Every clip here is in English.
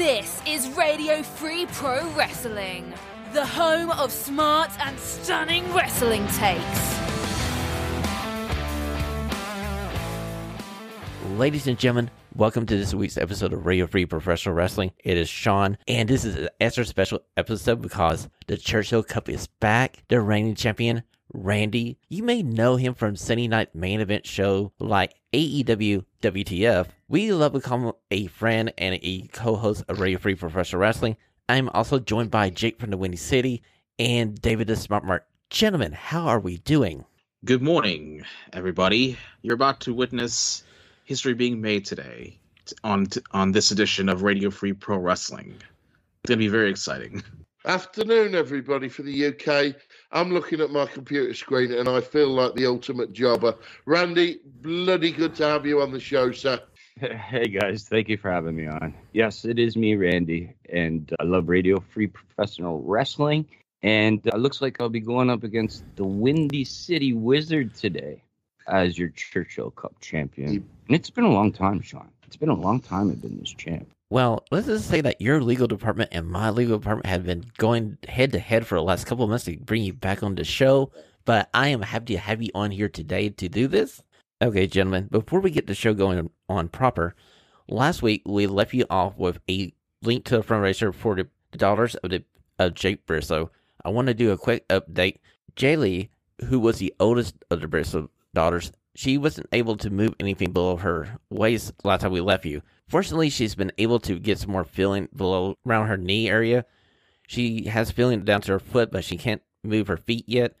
This is Radio Free Pro Wrestling, the home of smart and stunning wrestling takes. Ladies and gentlemen, welcome to this week's episode of Radio Free Professional Wrestling. It is Sean, and this is an extra special episode because the Churchill Cup is back. The reigning champion, Randy. You may know him from Sunday night main event show like AEW WTF. We love to call him a friend and a co-host of Radio Free Professional Wrestling. I'm also joined by Jake from the Windy City and David the Smart Mark. Gentlemen, how are we doing? Good morning, everybody. You're about to witness history being made today on on this edition of Radio Free Pro Wrestling. It's gonna be very exciting. Afternoon, everybody, for the UK. I'm looking at my computer screen and I feel like the ultimate jobber. Randy, bloody good to have you on the show, sir. Hey guys, thank you for having me on. Yes, it is me, Randy, and I love Radio Free Professional Wrestling. And it uh, looks like I'll be going up against the Windy City Wizard today as your Churchill Cup champion. And it's been a long time, Sean. It's been a long time I've been this champ. Well, let's just say that your legal department and my legal department have been going head to head for the last couple of months to bring you back on the show. But I am happy to have you on here today to do this. Okay, gentlemen, before we get the show going on proper, last week we left you off with a link to the fundraiser for the daughters of the of Jay Briscoe. I want to do a quick update. Jaylee, who was the oldest of the Briscoe daughters, she wasn't able to move anything below her waist last time we left you. Fortunately, she's been able to get some more feeling below around her knee area. She has feeling down to her foot, but she can't move her feet yet.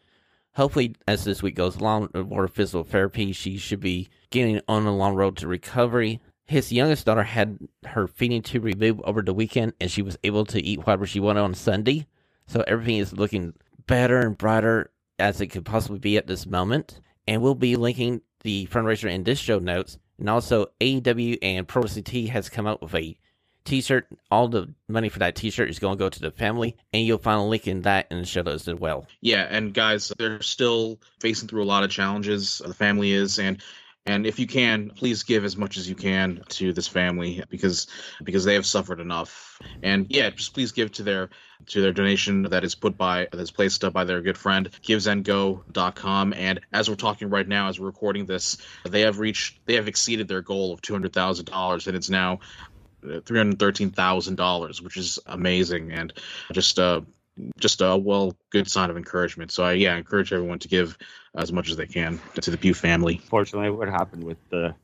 Hopefully, as this week goes along, with more physical therapy, she should be getting on a long road to recovery. His youngest daughter had her feeding tube removed over the weekend, and she was able to eat whatever she wanted on Sunday. So everything is looking better and brighter as it could possibly be at this moment. And we'll be linking the fundraiser in this show notes. And also, AEW and Pro T has come out with a T-shirt. All the money for that T-shirt is going to go to the family, and you'll find a link in that in the show notes as well. Yeah, and guys, they're still facing through a lot of challenges. The family is, and and if you can please give as much as you can to this family because because they have suffered enough. And yeah just please give to their to their donation that is put by that's placed up by their good friend givesendgo.com and as we're talking right now as we're recording this they have reached they have exceeded their goal of $200000 and it's now $313,000 which is amazing. And just uh just a well good sign of encouragement. So I yeah, encourage everyone to give as much as they can to the Pugh family. Fortunately, what happened with the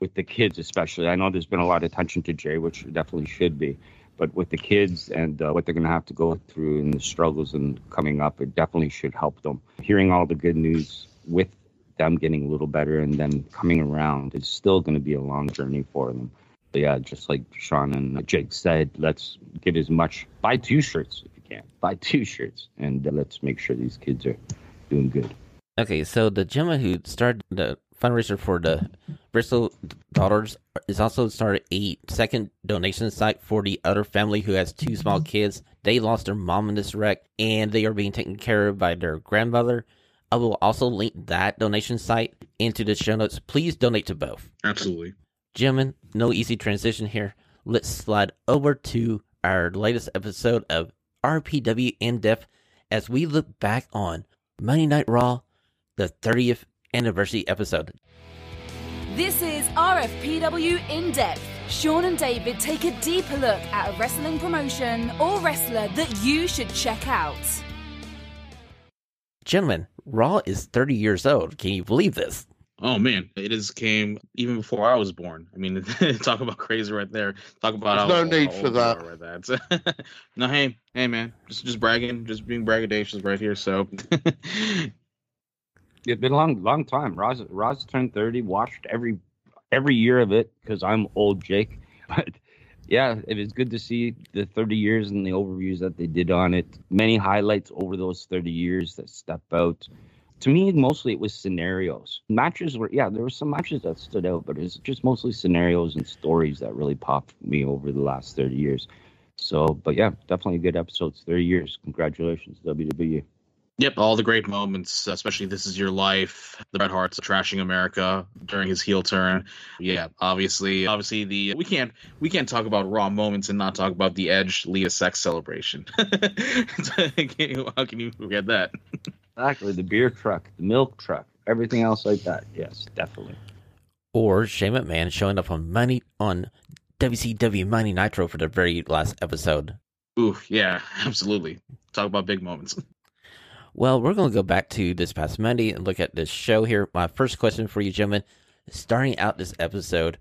with the kids, especially, I know there's been a lot of attention to Jay, which definitely should be, but with the kids and uh, what they're going to have to go through and the struggles and coming up, it definitely should help them. Hearing all the good news with them getting a little better and then coming around is still going to be a long journey for them. Yeah, just like Sean and Jake said, let's give as much. Buy two shirts can. Buy two shirts and let's make sure these kids are doing good. Okay, so the gentleman who started the fundraiser for the Briscoe Daughters is also started a second donation site for the other family who has two small kids. They lost their mom in this wreck and they are being taken care of by their grandmother. I will also link that donation site into the show notes. Please donate to both. Absolutely. Gentlemen, no easy transition here. Let's slide over to our latest episode of RPW in depth as we look back on Monday Night Raw, the 30th anniversary episode. This is RFPW in depth. Sean and David take a deeper look at a wrestling promotion or wrestler that you should check out. Gentlemen, Raw is 30 years old. Can you believe this? Oh man, it is came even before I was born. I mean, talk about crazy right there. Talk about There's no need for that. Right that. no, hey, hey, man, just just bragging, just being braggadocious right here. So, it's been a long, long time. Raw's, Raw's turned thirty. Watched every every year of it because I'm old, Jake. But yeah, it is good to see the 30 years and the overviews that they did on it. Many highlights over those 30 years that step out to me, mostly it was scenarios. Matches were, yeah, there were some matches that stood out, but it's just mostly scenarios and stories that really popped me over the last 30 years. So, but yeah, definitely a good episode. It's 30 years. Congratulations, WWE. Yep, all the great moments, especially "This Is Your Life," the Bret Hart's trashing America during his heel turn. Yeah, obviously, obviously the we can't we can't talk about raw moments and not talk about the Edge Lita sex celebration. How can you forget that? Exactly, the beer truck, the milk truck, everything else like that. Yes, definitely. Or Shane McMahon showing up on money on WCW Monday Nitro for the very last episode. Ooh, yeah, absolutely. Talk about big moments. Well, we're going to go back to this past Monday and look at this show here. My first question for you, gentlemen, starting out this episode,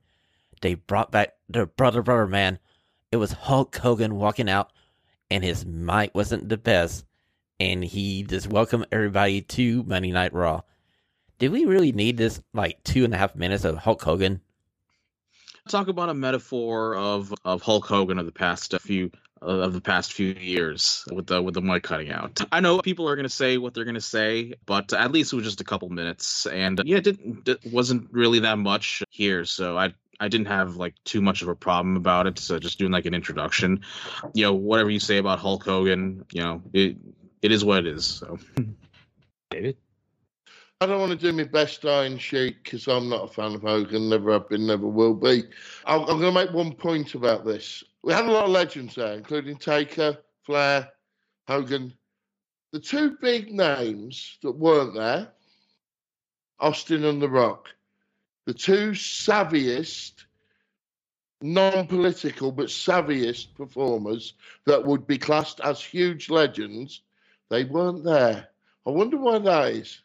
they brought back their brother, brother man. It was Hulk Hogan walking out, and his mic wasn't the best, and he just welcomed everybody to Monday Night Raw. Did we really need this like two and a half minutes of Hulk Hogan? Talk about a metaphor of of Hulk Hogan of the past few of the past few years with the with the mic cutting out. I know people are going to say what they're going to say, but at least it was just a couple minutes, and yeah, it didn't it wasn't really that much here, so I I didn't have like too much of a problem about it. So just doing like an introduction, you know, whatever you say about Hulk Hogan, you know, it it is what it is. So, David. I don't want to do my best Iron Sheik because I'm not a fan of Hogan, never have been, never will be. I'm, I'm going to make one point about this. We had a lot of legends there, including Taker, Flair, Hogan. The two big names that weren't there, Austin and The Rock, the two savviest, non political, but savviest performers that would be classed as huge legends, they weren't there. I wonder why that is.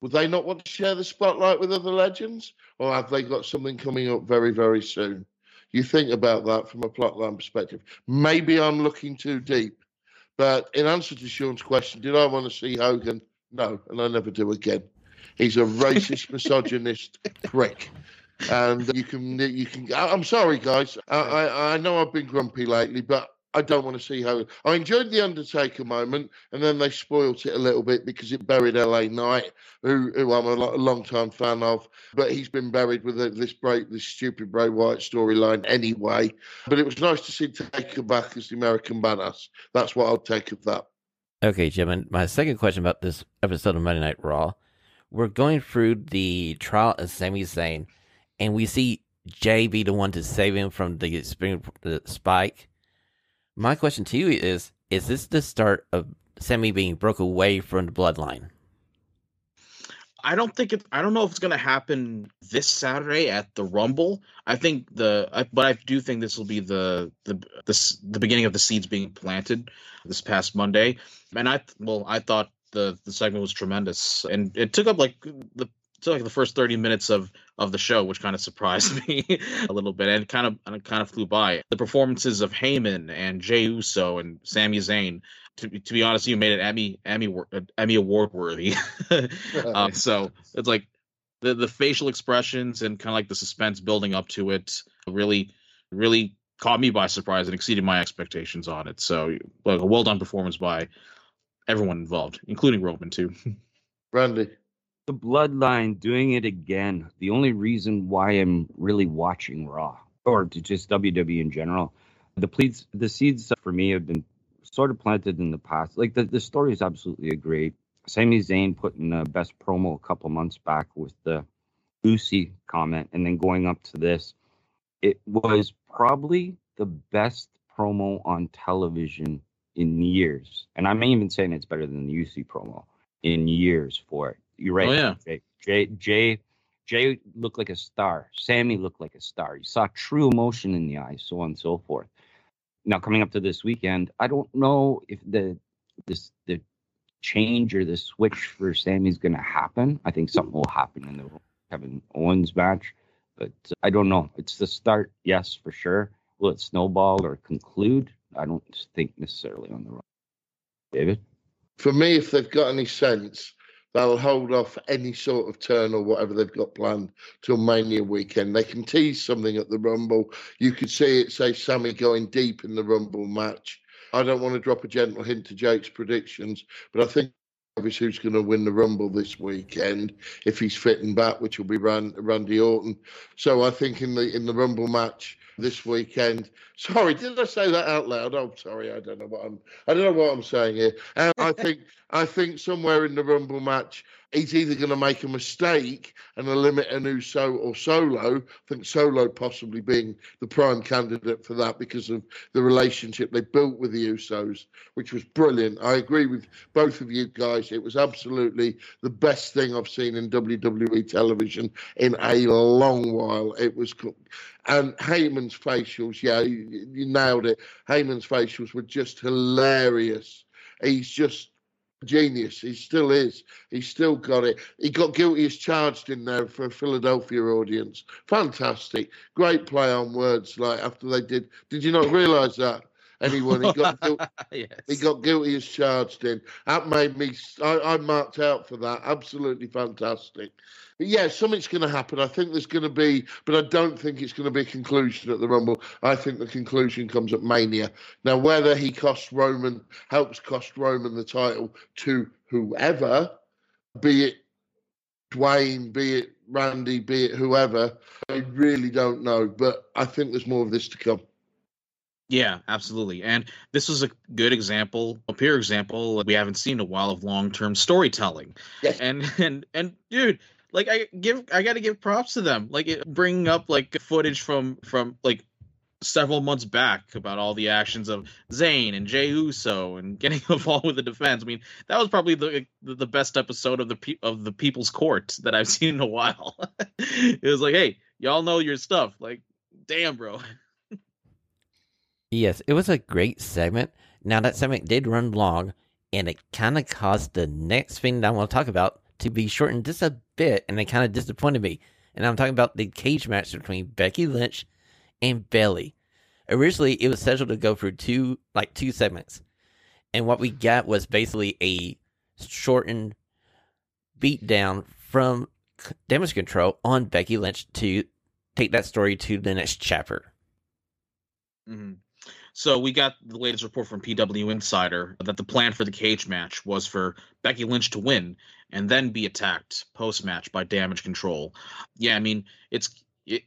Would they not want to share the spotlight with other legends? Or have they got something coming up very, very soon? You think about that from a plotline perspective. Maybe I'm looking too deep. But in answer to Sean's question, did I want to see Hogan? No, and I never do again. He's a racist, misogynist prick. And you can, you can. I'm sorry, guys. I, I, I know I've been grumpy lately, but I don't want to see how. I enjoyed the Undertaker moment, and then they spoilt it a little bit because it buried LA Knight, who, who I'm a, a long time fan of. But he's been buried with a, this break, this stupid Bray Wyatt storyline anyway. But it was nice to see Taker back as the American badass. That's what I'll take of that. Okay, Jim, and my second question about this episode of Monday Night Raw. We're going through the trial of Sami Zayn, and we see Jey be the one to save him from the spring the spike. My question to you is: Is this the start of Sami being broke away from the bloodline? I don't think it. I don't know if it's going to happen this Saturday at the Rumble. I think the, but I do think this will be the the the the beginning of the seeds being planted this past Monday. And I well, I thought the the segment was tremendous, and it took up like the took like the first 30 minutes of of the show which kind of surprised me a little bit and kind of and kind of flew by. The performances of Heyman and Jey Uso and Sami Zayn to, to be honest you made it Emmy Emmy Emmy award worthy. Uh, so it's like the the facial expressions and kind of like the suspense building up to it really really caught me by surprise and exceeded my expectations on it. So like a well done performance by everyone involved including Roman too. Randy the bloodline doing it again. The only reason why I'm really watching Raw or just WWE in general, the pleats, the seeds for me have been sort of planted in the past. Like the, the story is absolutely great. Sami Zayn putting the best promo a couple months back with the Usi comment, and then going up to this, it was probably the best promo on television in years. And I'm even saying it's better than the UC promo in years for it. You're oh, right. Oh, yeah. Jey, Jey, Jey, Jey looked like a star. Sami looked like a star. You saw true emotion in the eyes, so on and so forth. Now coming up to this weekend, I don't know if the this the change or the switch for Sami's going to happen. I think something will happen in the Kevin Owens match, but I don't know. It's the start, yes, for sure. Will it snowball or conclude? I don't think necessarily on the run. David? For me, if they've got any sense, they'll hold off any sort of turn or whatever they've got planned till Mania weekend. They can tease something at the Rumble. You could see it, say, Sami going deep in the Rumble match. I don't want to drop a gentle hint to Jake's predictions, but I think obviously who's going to win the Rumble this weekend if he's fitting back, which will be Rand, Randy Orton. So I think in the in the Rumble match, this weekend. Sorry, did I say that out loud? I'm sorry, I don't know what I'm. I don't know what I'm saying here. And I think I think somewhere in the Rumble match, he's either going to make a mistake and eliminate an Uso or Solo. I think Solo possibly being the prime candidate for that because of the relationship they built with the Usos, which was brilliant. I agree with both of you guys. It was absolutely the best thing I've seen in WWE television in a long while. It was. And Heyman's facials, yeah, you, you nailed it. Heyman's facials were just hilarious. He's just genius. He still is. He's still got it. He got guilty as charged in there for a Philadelphia audience. Fantastic. Great play on words. Like after they did. Did you not realise that? Anyone he got guilty, yes. he got guilty as charged in. That made me. I, I marked out for that. Absolutely fantastic. But yeah, something's going to happen. I think there's going to be, but I don't think it's going to be a conclusion at the Rumble. I think the conclusion comes at Mania. Now, whether he costs Roman, helps cost Roman the title to whoever, be it Dwayne, be it Randy, be it whoever, I really don't know. But I think there's more of this to come. Yeah, absolutely. And this was a good example, a pure example we haven't seen in a while of long-term storytelling. Yes. And and and dude, like I give I got to give props to them. Like it, bringing up like footage from from like several months back about all the actions of Zayn and Jey Uso and getting involved with the defense. I mean, that was probably the the best episode of the pe- of the People's Court that I've seen in a while. it was like, hey, y'all know your stuff. Like, damn, bro. Yes, it was a great segment. Now that segment did run long, and it kind of caused the next thing that I want to talk about to be shortened just a bit, and it kind of disappointed me. And I'm talking about the cage match between Becky Lynch and Bayley. Originally, it was scheduled to go through two like two segments, and what we got was basically a shortened beatdown from Damage Control on Becky Lynch to take that story to the next chapter. Mm-hmm. So we got the latest report from PW Insider that the plan for the cage match was for Becky Lynch to win and then be attacked post match by Damage Control. Yeah, I mean it's it,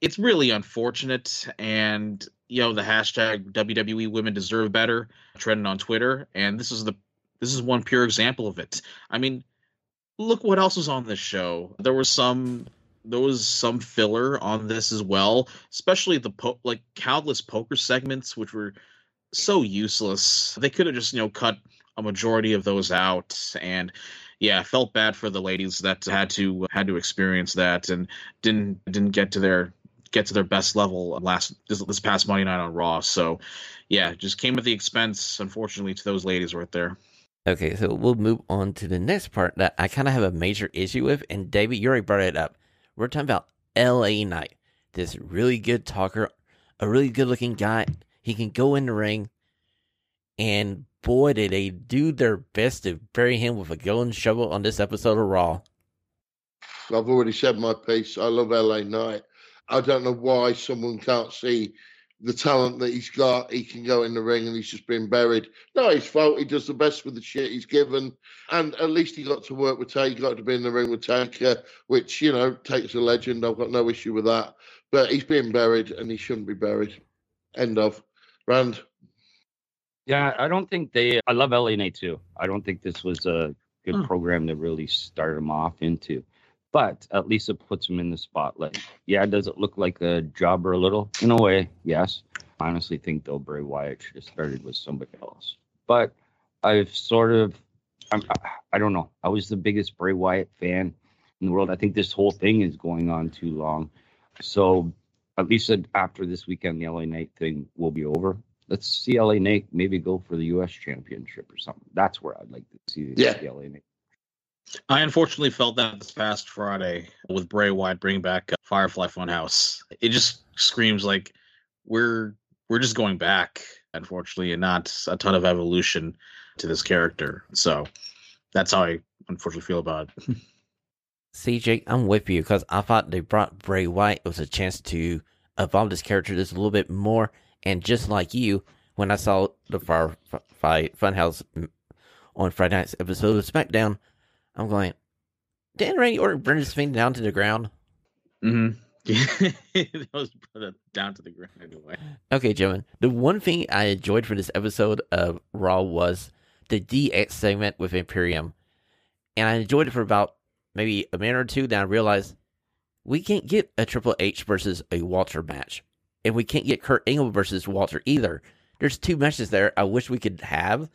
it's really unfortunate, and you know the hashtag WWE Women Deserve Better trending on Twitter, and this is the this is one pure example of it. I mean, look what else was on this show. There was some there was some filler on this as well, especially the po- like countless poker segments, which were so useless. They could have just you know cut a majority of those out, and yeah, felt bad for the ladies that had to had to experience that and didn't didn't get to their get to their best level last this, this past Monday night on Raw. So yeah, just came at the expense, unfortunately, to those ladies right there. Okay, so we'll move on to the next part that I kind of have a major issue with, and David, you already brought it up. We're talking about LA Knight, this really good talker, a really good looking guy. He can go in the ring, and boy, did they do their best to bury him with a golden shovel on this episode of Raw. I've already said my piece. I love LA Knight. I don't know why someone can't see the talent that he's got. He can go in the ring and he's just been buried. No, his fault. He does the best with the shit he's given. And at least he got to work with Taker, got to be in the ring with Taker, which, you know, takes a legend. I've got no issue with that. But he's been buried and he shouldn't be buried. End of. Rand. Yeah, I don't think they. I love LA Knight too. I don't think this was a good program to really start him off into, but at least it puts him in the spotlight. Yeah, does it look like a jobber a little? In a way, yes. I honestly think though Bray Wyatt should have started with somebody else. But I've sort of, I'm, I don't know. I was the biggest Bray Wyatt fan in the world. I think this whole thing is going on too long. So at least after this weekend, the LA Knight thing will be over. Let's see LA Knight maybe go for the U.S. Championship or something. That's where I'd like to see Yeah. the LA Knight. I unfortunately felt that this past Friday with Bray Wyatt bringing back uh, Firefly Funhouse. It just screams like we're we're just going back, unfortunately, and not a ton of evolution to this character. So that's how I unfortunately feel about it. CJ, I'm with you because I thought they brought Bray Wyatt it was a chance to evolve this character just a little bit more. And just like you, when I saw the Firefly Funhouse mm, on Friday night's episode of SmackDown, I'm going, didn't Randy Orton Brendan Fiend down to the ground? Mm-hmm. that was down to the ground anyway. Okay, gentlemen. The one thing I enjoyed for this episode of Raw was the DX segment with Imperium. And I enjoyed it for about maybe a minute or two. Then I realized we can't get a Triple H versus a Walter match. And we can't get Kurt Angle versus Walter either. There's two matches there I wish we could have.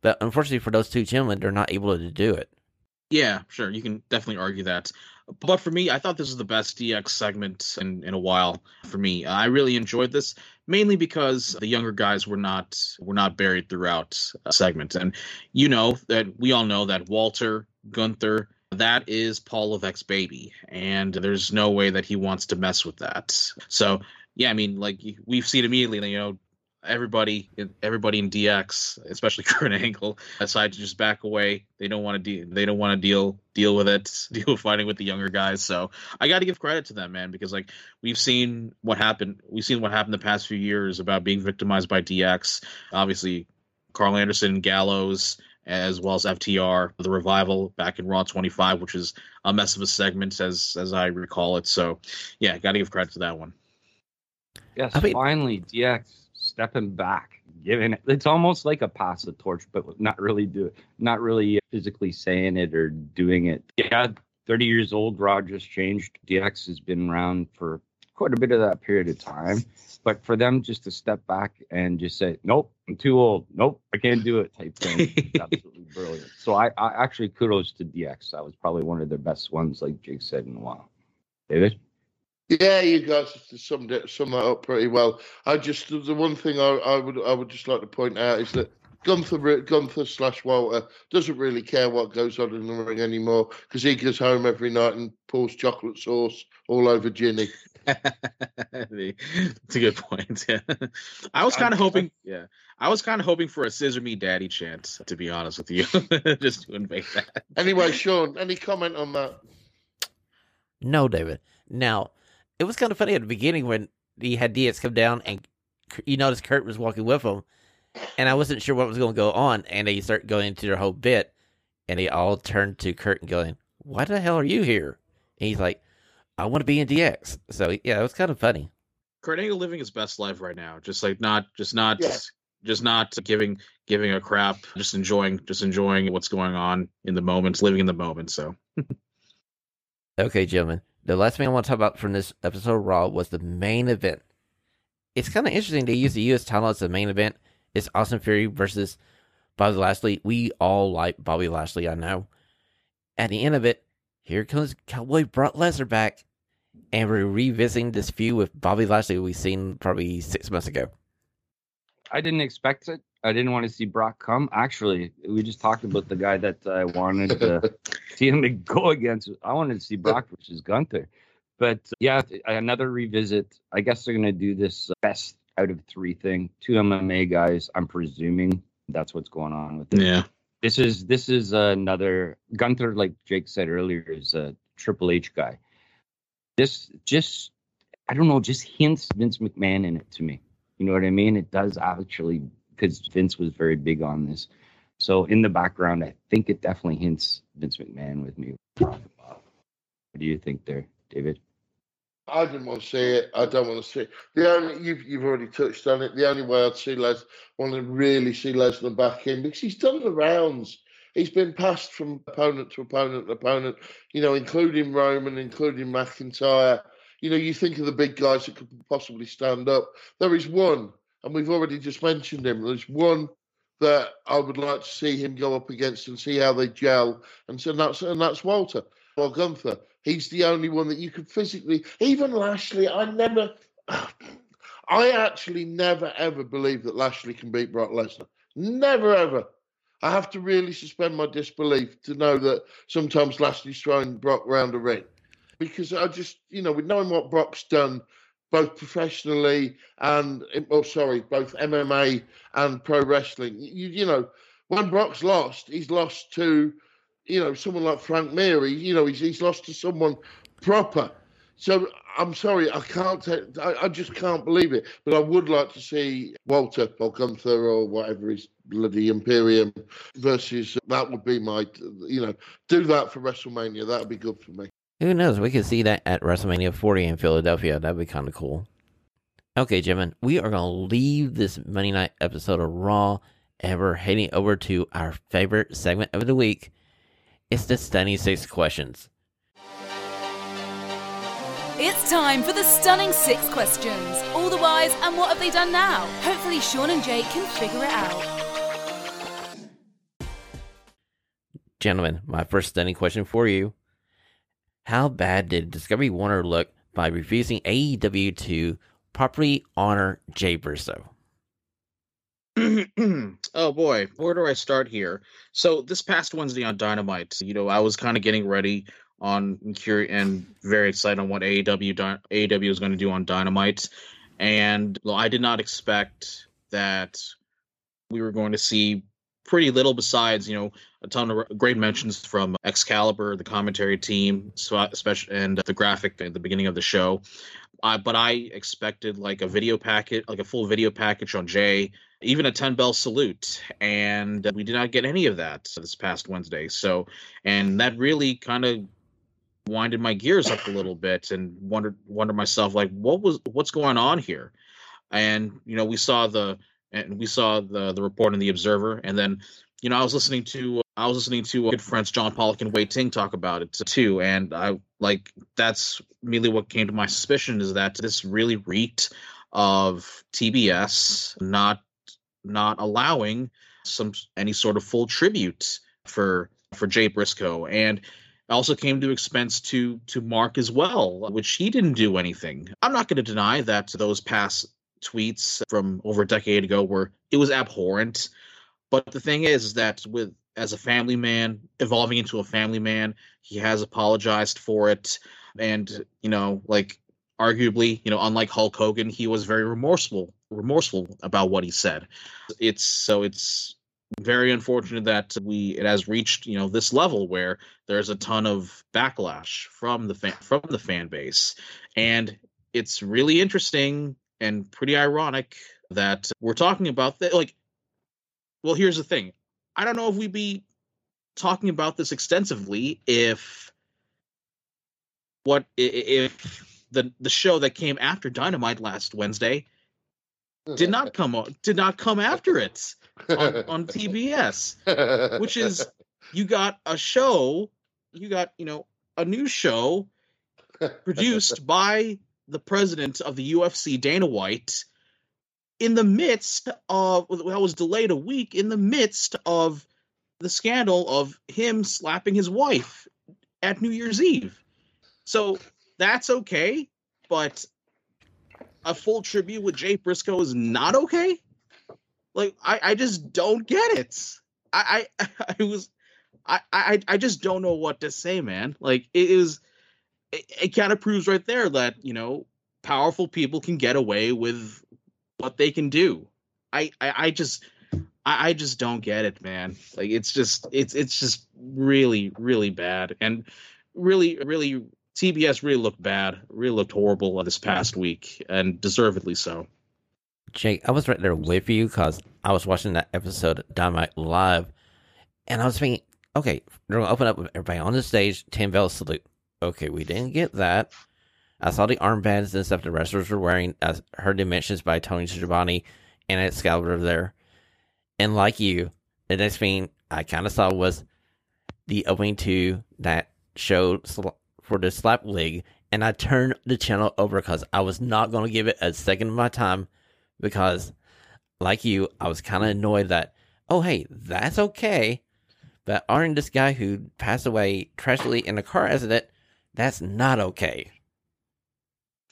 But unfortunately for those two gentlemen, they're not able to do it. Yeah, sure. You can definitely argue that. But for me, I thought this was the best DX segment in, in a while for me. I really enjoyed this mainly because the younger guys were not were not buried throughout a segment. And you know that we all know that Walter, Gunther, that is Paul of Levesque's baby, and there's no way that he wants to mess with that. So yeah, I mean, like we've seen immediately, you know, everybody everybody in DX, especially Kurt Angle, decide to just back away. They don't want to de- they don't want to deal deal with it, deal with fighting with the younger guys. So I got to give credit to them, man, because like we've seen what happened. We've seen what happened the past few years about being victimized by DX. Obviously, Karl Anderson, Gallows, as well as FTR, the revival back in Raw 25, which is a mess of a segment as as I recall it. So yeah, got to give credit to that one. Yes, I mean, finally DX stepping back, giving it. It's almost like a pass the torch, but not really do not really physically saying it or doing it. Yeah, 30 years old. Just changed. DX has been around for quite a bit of that period of time. But for them just to step back and just say, "Nope, I'm too old. Nope, I can't do it," type thing, absolutely brilliant. So I, I actually kudos to DX. That was probably one of their best ones, like Jake said in a while. David. Yeah, you guys summed it, summed that up pretty well. I just the one thing I, I would I would just like to point out is that Gunther Gunther slash Walter doesn't really care what goes on in the ring anymore because he goes home every night and pours chocolate sauce all over Jinny. It's a good point. Yeah, I was kind of hoping. Yeah, I was kind of hoping for a "Scissor Me, Daddy" chant. To be honest with you, just to invade that. Anyway, Sean, any comment on that? No, David. Now, it was kind of funny at the beginning when he had DX come down and you noticed Kurt was walking with him, and I wasn't sure what was going to go on, and they start going into their whole bit, and they all turned to Kurt and going, "Why the hell are you here?" And he's like, "I want to be in DX." So yeah, it was kind of funny. Kurt Angle living his best life right now, just like not, just not, yeah. just not giving giving a crap, just enjoying, just enjoying what's going on in the moment, living in the moment. So. okay, gentlemen. The last thing I want to talk about from this episode of Raw was the main event. It's kind of interesting they use the U.S. title as the main event. It's Austin Theory versus Bobby Lashley. We all like Bobby Lashley, I know. At the end of it, here comes Cowboy Brock Lesnar back, and we're revisiting this feud with Bobby Lashley we've seen probably six months ago. I didn't expect it. I didn't want to see Brock come. Actually, we just talked about the guy that I wanted to see him to go against. I wanted to see Brock versus Gunther. But yeah, another revisit. I guess they're going to do this best out of three thing. Two MMA guys. I'm presuming that's what's going on with it. Yeah. This is this is another Gunther, like Jake said earlier, is a Triple H guy. This just I don't know, just hints Vince McMahon in it to me. You know what I mean? It does actually because Vince was very big on this. So in the background, I think it definitely hints Vince McMahon with me. What do you think there, David? I didn't want to see it. I don't want to see it. The only you've you've already touched on it. The only way I'd see Les want to really see Lesnar back in because he's done the rounds. He's been passed from opponent to opponent to opponent. You know, including Roman, including McIntyre. You know, you think of the big guys that could possibly stand up. There is one and we've already just mentioned him. There's one that I would like to see him go up against and see how they gel, and so that's and that's Walter or Gunther. He's the only one that you could physically. Even Lashley, I never. I actually never ever believe that Lashley can beat Brock Lesnar. Never ever. I have to really suspend my disbelief to know that sometimes Lashley's throwing Brock around a ring. Because I just, you know, with knowing what Brock's done both professionally and oh sorry, both MMA and pro wrestling. You, you know, when Brock's lost, he's lost to, you know, someone like Frank Mir. you know, he's he's lost to someone proper. So I'm sorry, I can't. Take, I, I, just can't believe it. But I would like to see Walter or Gunther or whatever his bloody Imperium versus. That would be my. You know, do that for WrestleMania. That would be good for me. Who knows? We could see that at WrestleMania 40 in Philadelphia. That'd be kind of cool. Okay, gentlemen, we are going to leave this Monday night episode of Raw and we're heading over to our favorite segment of the week. It's the Stunning Six Questions. It's time for the stunning six questions. All the whys and what have they done now? Hopefully, Sean and Jake can figure it out. Gentlemen, my first stunning question for you How bad did Discovery Warner look by refusing AEW to properly honor Jay Briscoe? oh boy, where do I start here? So this past Wednesday on Dynamite, you know, I was kind of getting ready on and very excited on what AEW AEW is going to do on Dynamite, and well, I did not expect that we were going to see pretty little besides you know a ton of great mentions from Excalibur, the commentary team, especially and the graphic at the beginning of the show. But I expected like a video packet, like a full video package on Jay, even a 10 bell salute. And we did not get any of that this past Wednesday. So, and that really kind of winded my gears up a little bit and wondered wondered myself like what was what's going on here and you know we saw the and we saw the the report in the observer and then you know i was listening to i was listening to uh, good friends john pollock and wai ting talk about it too and i like that's really what came to my suspicion is that this really reeked of tbs not not allowing some any sort of full tribute for for jay briscoe and also came to expense to to Mark as well, which he didn't do anything. I'm not going to deny that those past tweets from over a decade ago were it was abhorrent. But the thing is, is that with as a family man evolving into a family man, he has apologized for it, and you know, like arguably, you know, unlike Hulk Hogan, he was very remorseful remorseful about what he said. It's so it's very unfortunate that we it has reached you know this level where there's a ton of backlash from the fan from the fan base and it's really interesting and pretty ironic that we're talking about that like well here's the thing. I don't know if we'd be talking about this extensively if what if the the show that came after dynamite last wednesday did not come on did not come after it on, on TBS, which is you got a show, you got you know a new show produced by the president of the UFC, Dana White, in the midst of that was delayed a week in the midst of the scandal of him slapping his wife at New Year's Eve. So that's okay, but a full tribute with Jay Briscoe is not okay. Like I, I just don't get it. I, I, I was, I, I, I just don't know what to say, man. Like it is, it, it kind of proves right there that you know powerful people can get away with what they can do. I, I, I just, I, I just don't get it, man. Like it's just, it's, it's just really, really bad, and really, really, TBS really looked bad, really looked horrible this past week, and deservedly so. Jake, I was right there with you because I was watching that episode of Dynamite Live, and I was thinking, okay, they're gonna open up with everybody on the stage, ten bell salute. Okay, we didn't get that. I saw the armbands and stuff the wrestlers were wearing. I heard dimensions by Tony Schiavone and Excalibur there. And like you, the next thing I kind of saw was the opening to that show for the Slap League, and I turned the channel over because I was not going to give it a second of my time because, like you, I was kind of annoyed that, oh, hey, that's okay. But aren't this guy who passed away tragically in a car accident, that's not okay.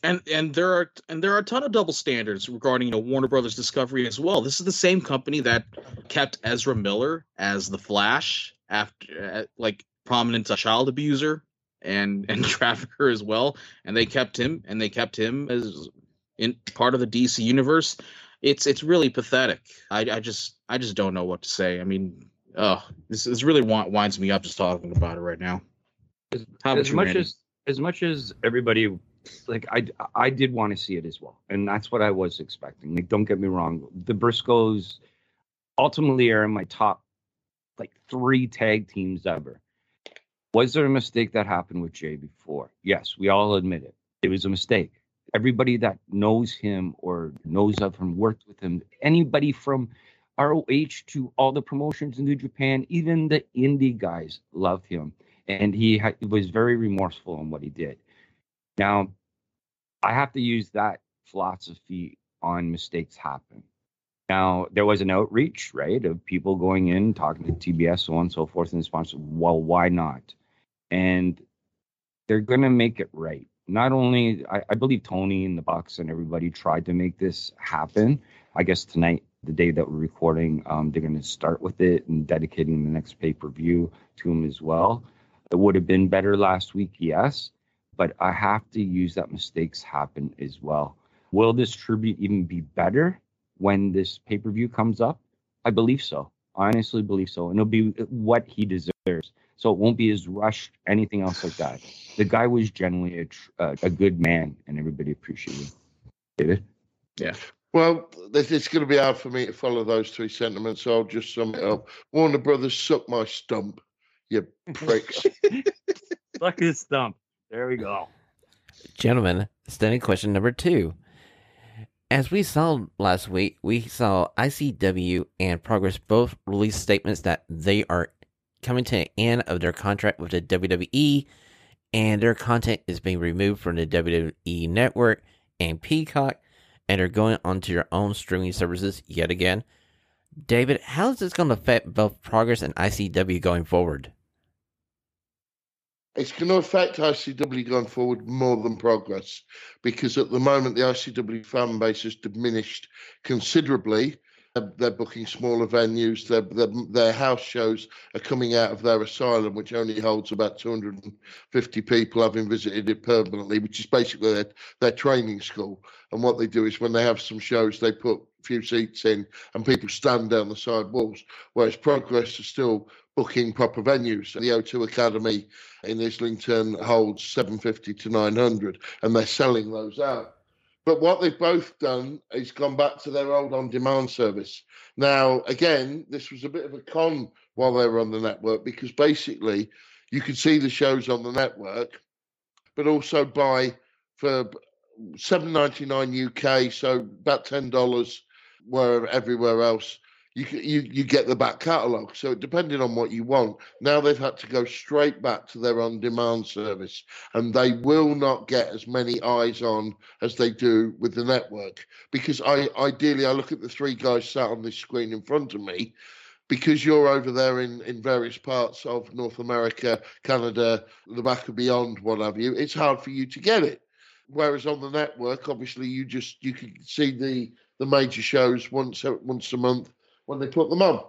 And and there are and there are a ton of double standards regarding you know Warner Brothers Discovery as well. This is the same company that kept Ezra Miller as the Flash after uh, like prominent child abuser and and trafficker as well, and they kept him and they kept him as in part of the DC universe. It's it's really pathetic. I, I just I just don't know what to say. I mean, oh, this this really winds me up just talking about it right now. As, as much as as much as everybody like I I did want to see it as well, and that's what I was expecting. Like, don't get me wrong, the Briscoes ultimately are in my top like three tag teams ever. Was there a mistake that happened with Jay before? Yes, we all admit it. It was a mistake. Everybody that knows him or knows of him, worked with him, anybody from ROH to all the promotions in New Japan, even the indie guys loved him. And he ha- was very remorseful in what he did. Now, I have to use that philosophy on mistakes happen. Now, there was an outreach, right, of people going in, talking to TBS, so on and so forth, and sponsor, well, why not? And they're going to make it right. Not only, I, I believe Tony and the Bucks and everybody tried to make this happen. I guess tonight, the day that we're recording, um, they're going to start with it and dedicating the next pay per view to him as well. It would have been better last week, yes, but I have to use that mistakes happen as well. Will this tribute even be better when this pay per view comes up? I believe so. I honestly believe so. And it'll be what he deserves. So it won't be as rushed, anything else like that. The guy was generally a, tr- uh, a good man, and everybody appreciated him. David? Yeah. Well, this- it's going to be hard for me to follow those three sentiments, so I'll just sum it up. Warner Brothers, suck my stump, you pricks. Suck his stump. There we go. Gentlemen, standing question number two. As we saw last week, we saw ICW and Progress both release statements that they are coming to an end of their contract with the WWE and their content is being removed from the WWE network and Peacock and are going onto your own streaming services yet again. David, how is this going to affect both Progress and ICW going forward? It's going to affect ICW going forward more than progress because at the moment the ICW fan base has diminished considerably. They're, they're booking smaller venues. Their, their their house shows are coming out of their asylum, which only holds about 250 people, having visited it permanently, which is basically their, their training school. And what they do is when they have some shows, they put a few seats in and people stand down the side walls. Whereas Progress is still booking proper venues. The O2 Academy in Islington holds 750 to 900, and they're selling those out. But what they've both done is gone back to their old on demand service. Now, again, this was a bit of a con while they were on the network because basically you could see the shows on the network, but also buy for seven ninety nine UK, so about ten dollars where everywhere else you you you get the back catalogue. So depending on what you want, now they've had to go straight back to their on-demand service, and they will not get as many eyes on as they do with the network. Because I ideally I look at the three guys sat on this screen in front of me. Because you're over there in, in various parts of North America, Canada, the back and beyond, what have you, it's hard for you to get it. Whereas on the network, obviously, you just you can see the the major shows once uh, once a month when they put them on.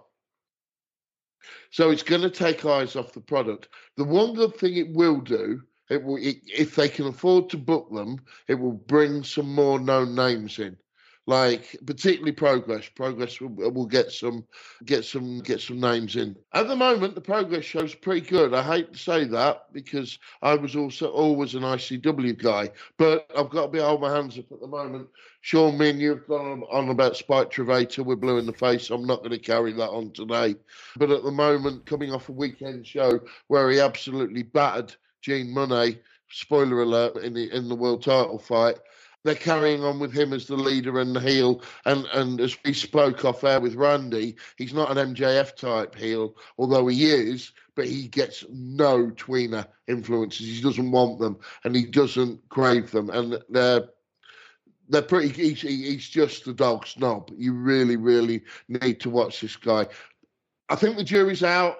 So it's going to take eyes off the product. The one good thing it will do, it will it, if they can afford to book them, it will bring some more known names in, like particularly Progress. Progress will, will get some get some get some names in. At the moment, the Progress show's pretty good. I hate to say that because I was also always an ICW guy, but I've got to be hold my hands up at the moment. Sean, me and you have gone on, about Spike Trivet. We're blue in the face. I'm not going to carry that on today. But at the moment, coming off a weekend show where he absolutely battered Gene Munny, spoiler alert, in the in the world title fight, they're carrying on with him as the leader and the heel. And and as we spoke off air with Randy, he's not an MJF type heel, although he is. But he gets no tweener influences. He doesn't want them, and he doesn't crave them. And they're they're pretty. He's, he's just a dog snob. You really, really need to watch this guy. I think the jury's out,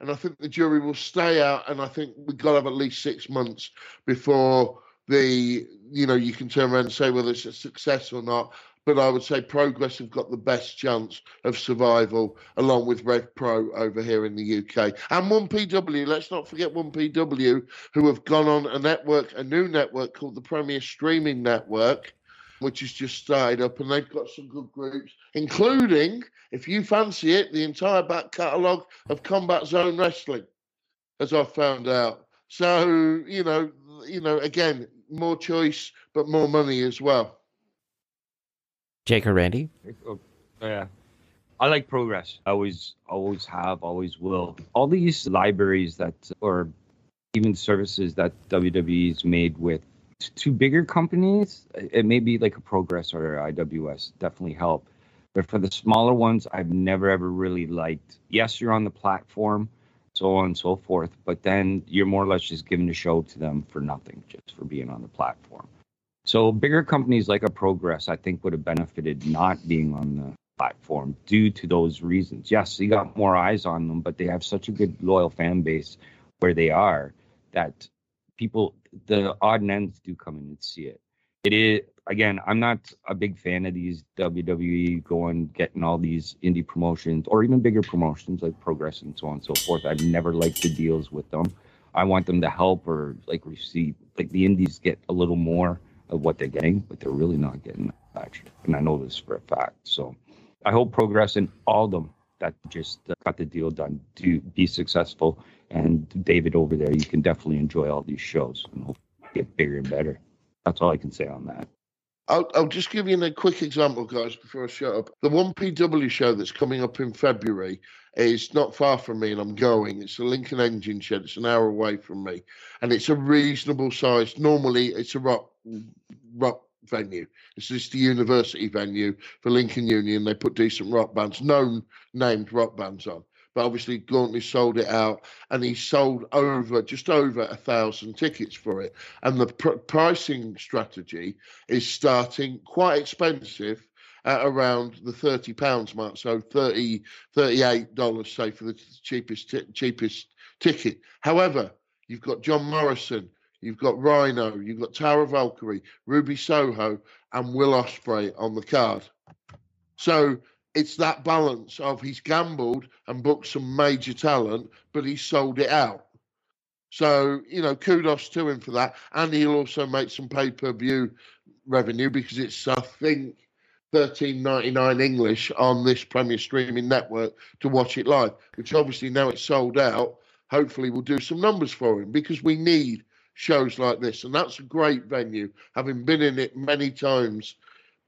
and I think the jury will stay out. And I think we've got to have at least six months before the you know you can turn around and say whether it's a success or not. But I would say Progress have got the best chance of survival, along with Rev Pro over here in the UK. And 1PW, let's not forget 1PW, who have gone on a network, a new network called the Premier Streaming Network, which has just started up, and they've got some good groups, including, if you fancy it, the entire back catalogue of Combat Zone Wrestling, as I found out. So you know, you know, again, more choice, but more money as well. Jake or Randy? Oh, Yeah. I like progress. I always, always have, always will. All these libraries that, or even services that WWE's made with two bigger companies, it may be like a Progress or IWS, definitely help. But for the smaller ones, I've never ever really liked. Yes, you're on the platform, so on and so forth, but then you're more or less just giving the show to them for nothing, just for being on the platform. So bigger companies like a Progress, I think, would have benefited not being on the platform due to those reasons. Yes, you got more eyes on them, but they have such a good loyal fan base where they are that people, the odd and ends do come in and see it. It is again, I'm not a big fan of these WWE going getting all these indie promotions or even bigger promotions like Progress and so on and so forth. I've never liked the deals with them. I want them to help or like receive like the indies get a little more of what they're getting, but they're really not getting much. And I know this for a fact. So I hope Progress and all of them that just got the deal done to be successful. And David over there, you can definitely enjoy all these shows and hope get bigger and better. That's all I can say on that. I'll, I'll just give you a quick example, guys, before I shut up. The 1PW show that's coming up in February is not far from me, and I'm going. It's the Lincoln Engine Shed. It's an hour away from me, and it's a reasonable size. Normally, it's a rock rock venue. It's just the university venue for Lincoln Union. They put decent rock bands, known named rock bands on. But obviously, Gauntlet sold it out, and he sold over just over a thousand tickets for it. And the pr- pricing strategy is starting quite expensive at around the thirty pounds mark, so 30 38 dollars, say, for the cheapest t- cheapest ticket. However, you've got John Morrison, You've got Rhino, you've got Taya Valkyrie, Ruby Soho, and Will Ospreay on the card. So it's that balance of he's gambled and booked some major talent, but he sold it out. So, you know, kudos to him for that. And he'll also make some pay per view revenue because it's, I think, thirteen ninety nine English on this Premier Streaming Network to watch it live, which obviously now it's sold out. Hopefully, we'll do some numbers for him because we need shows like this. And that's a great venue. Having been in it many times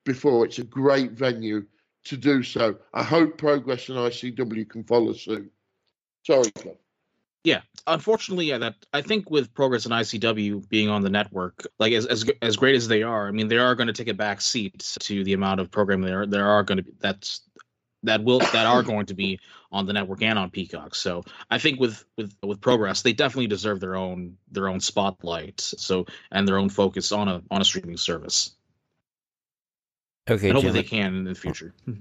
before, it's a great venue to do so. I hope Progress and ICW can follow suit. Sorry, Cliff. Yeah, unfortunately, yeah, that I think with Progress and ICW being on the network, like as as as great as they are, I mean, they are going to take a back seat to the amount of programming there there are going to be. That's that will that are going to be on the network and on Peacock. So I think with with with Progress, they definitely deserve their own their own spotlight. So and their own focus on a on a streaming service. Okay, and hopefully gentlemen. they can in the future. Hmm.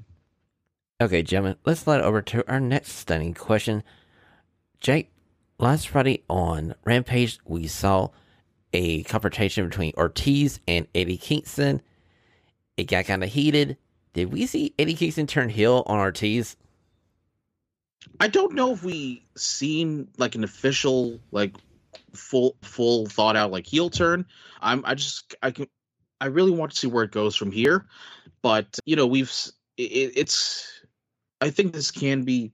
Okay, gentlemen, let's slide over to our next stunning question. Jake, last Friday on Rampage, we saw a confrontation between Ortiz and Eddie Kingston. It got kind of heated. Did we see Eddie Kingston turn heel on Ortiz? I don't know if we seen like an official like full full thought out like heel turn. I'm I just I can I really want to see where it goes from here, but you know we've it, it's I think this can be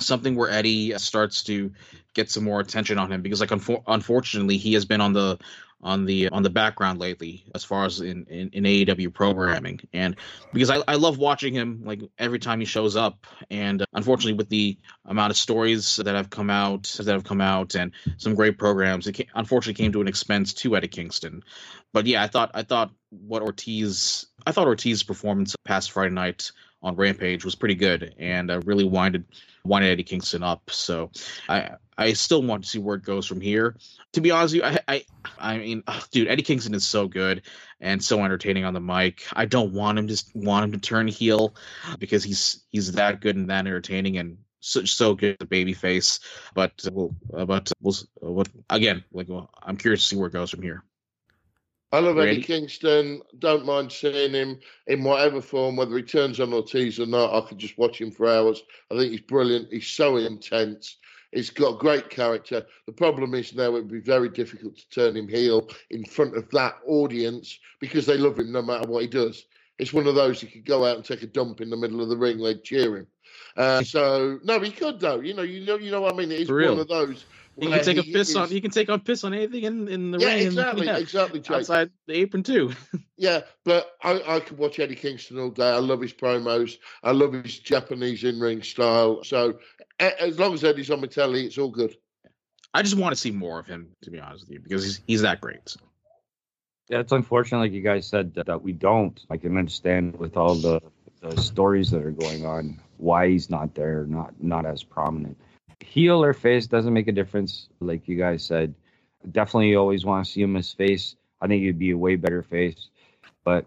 something where Eddie starts to get some more attention on him because like unfor- unfortunately he has been on the on the on the background lately as far as in, in, in AEW programming. And because I, I love watching him like every time he shows up. And uh, unfortunately with the amount of stories that have come out that have come out and some great programs it ca- unfortunately came to an expense to Eddie Kingston. But yeah I thought I thought what Ortiz I thought Ortiz's performance past Friday night on Rampage was pretty good and uh, really winded winded Eddie Kingston up so I I still want to see where it goes from here to be honest you, I, I, I mean, dude, Eddie Kingston is so good and so entertaining on the mic. I don't want him to want him to turn heel because he's he's that good and that entertaining and so, so good the baby face. But we'll, uh, but we'll, uh, again? Like, well, I'm curious to see where it goes from here. I love Eddie Kingston. Don't mind seeing him in whatever form, whether he turns on Ortiz or not. I could just watch him for hours. I think he's brilliant. He's so intense. He's got great character. The problem is now it would be very difficult to turn him heel in front of that audience because they love him no matter what he does. It's one of those he could go out and take a dump in the middle of the ring, they'd cheer him. Uh, so no, he could though. You know, you know, you know what I mean. It is one of those. He can take a he piss on. He can take on piss on anything in, in the Yeah, ring. exactly, yeah, exactly, Jake. outside the apron too. Yeah, but I, I could watch Eddie Kingston all day. I love his promos. I love his Japanese in ring style. So as long as Eddie's on my telly, it's all good. I just want to see more of him, to be honest with you, because he's he's that great. Yeah, it's unfortunate, like you guys said, that, that we don't. I can understand with all the, the stories that are going on why he's not there, not not as prominent. Heel or face doesn't make a difference, like you guys said. Definitely, always want to see him as face. I think he'd be a way better face, but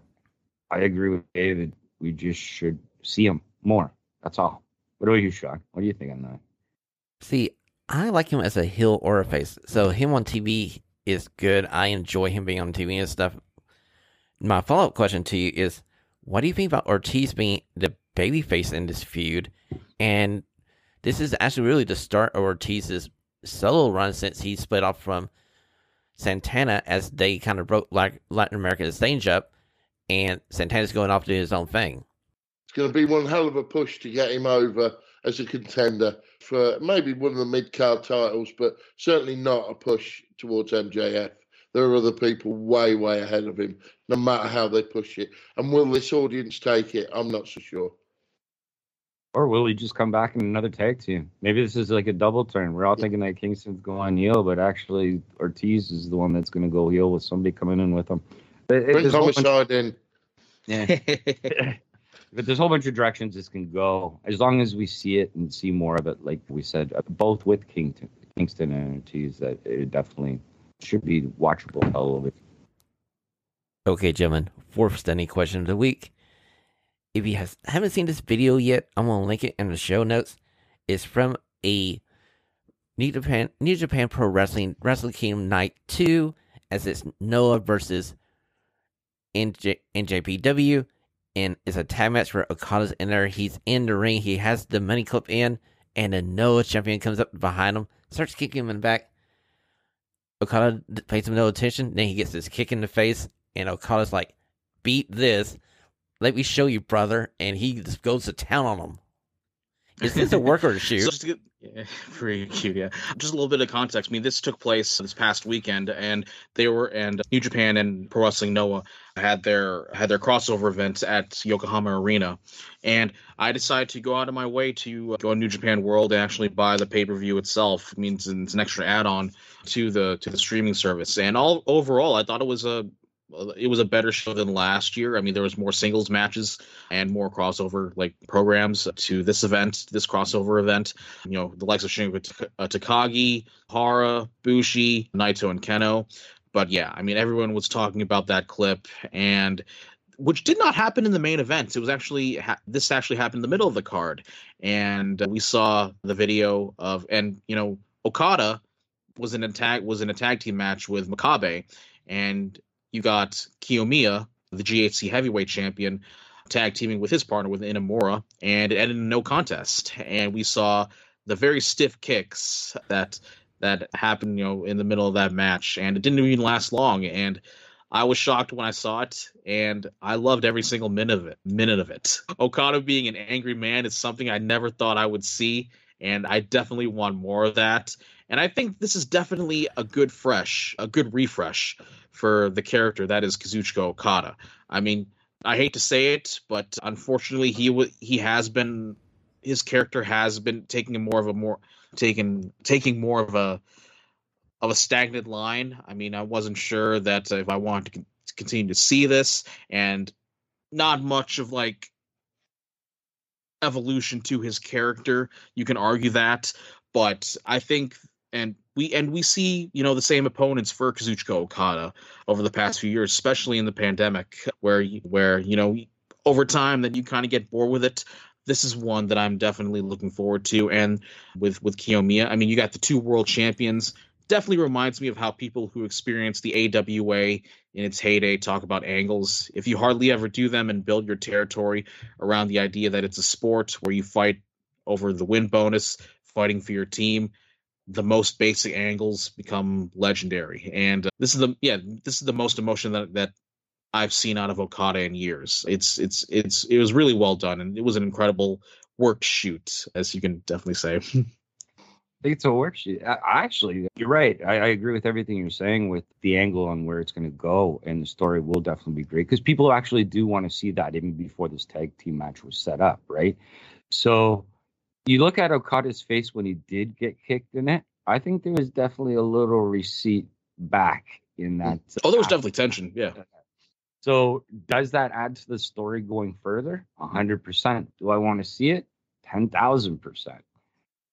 I agree with David. We just should see him more. That's all. What about you, Shawn? What do you think on that? See, I like him as a heel or a face. So him on TV is good. I enjoy him being on TV and stuff. My follow up question to you is, what do you think about Ortiz being the babyface in this feud? And this is actually really the start of Ortiz's solo run since he split off from Santana as they kind of broke Latin American exchange up, and Santana's going off to do his own thing. It's going to be one hell of a push to get him over as a contender for maybe one of the mid card titles, but certainly not a push towards MJF. There are other people way, way ahead of him, no matter how they push it. And will this audience take it? I'm not so sure. Or will he just come back in another tag team? Maybe this is like a double turn. We're all thinking that Kingston's going heel, but actually Ortiz is the one that's going to go heel with somebody coming in with him. Bring homicide in. Yeah. but there's a whole bunch of directions this can go as long as we see it and see more of it. Like we said, uh, both with Kingston, Kingston and Ortiz, that it definitely should be watchable it. Okay, gentlemen, fourth stunning question of the week. If you has, haven't seen this video yet, I'm gonna link it in the show notes. It's from a New Japan New Japan Pro Wrestling Wrestling Kingdom Night Two, as it's Noah versus NJ, NJPW and it's a tag match where Okada's in there. He's in the ring. He has the money clip in, and a Noah champion comes up behind him, starts kicking him in the back. Okada pays him no attention. Then he gets this kick in the face, and Okada's like, "Beat this! Let me show you, brother!" And he just goes to town on him. Is this a work or a shoot? So yeah, pretty cute. Yeah, just a little bit of context. I mean, this took place this past weekend, and they were and New Japan and Pro Wrestling Noah had their had their crossover events at Yokohama Arena, and I decided to go out of my way to go to New Japan World and actually buy the pay per view itself. It means it's an extra add on to the to the streaming service, and all overall, I thought it was a it was a better show than last year. I mean, there was more singles matches and more crossover like programs to this event, this crossover event. You know, the likes of Shingo uh, Takagi, Hara, Bushi, Naito, and Kenoh. But yeah, I mean, everyone was talking about that clip and which did not happen in the main event. It was actually ha- this actually happened in the middle of the card, and uh, we saw the video of and you know Okada was in a tag was in a tag team match with Makabe, and you got Kiyomiya, the GHC heavyweight champion, tag teaming with his partner with Inamura, and it ended in no contest. And we saw the very stiff kicks that that happened, you know, in the middle of that match, and it didn't even last long. And I was shocked when I saw it, and I loved every single minute of it. Minute of it. Okada being an angry man is something I never thought I would see, and I definitely want more of that. And I think this is definitely a good fresh, a good refresh for the character that is Kazuchika Okada. I mean, I hate to say it, but unfortunately, he he has been his character has been taking more of a more taking taking more of a of a stagnant line. I mean, I wasn't sure that if I wanted to continue to see this, and not much of like evolution to his character. You can argue that, but I think and we and we see you know the same opponents for Kazuchika Okada over the past few years, especially in the pandemic, where where you know over time that you kind of get bored with it. This is one that I'm definitely looking forward to, and with with Kiyomiya, I mean, you got the two world champions. Definitely reminds me of how people who experience the AWA in its heyday talk about angles. If you hardly ever do them and build your territory around the idea that it's a sport where you fight over the win bonus, fighting for your team, the most basic angles become legendary. And uh, this is the yeah, this is the most emotion that that I've seen out of Okada in years. It's it's it's it was really well done, and it was an incredible work shoot, as you can definitely say. I think it's a work worksheet. I, actually, you're right. I, I, agree with everything you're saying with the angle on where it's going to go, and the story will definitely be great because people actually do want to see that even before this tag team match was set up, right? So you look at Okada's face when he did get kicked in it, I think there was definitely a little receipt back in mm. that. Oh, there was uh, definitely tension. Yeah. So does that add to the story going further? hundred percent. Do I want to see it? Ten thousand percent.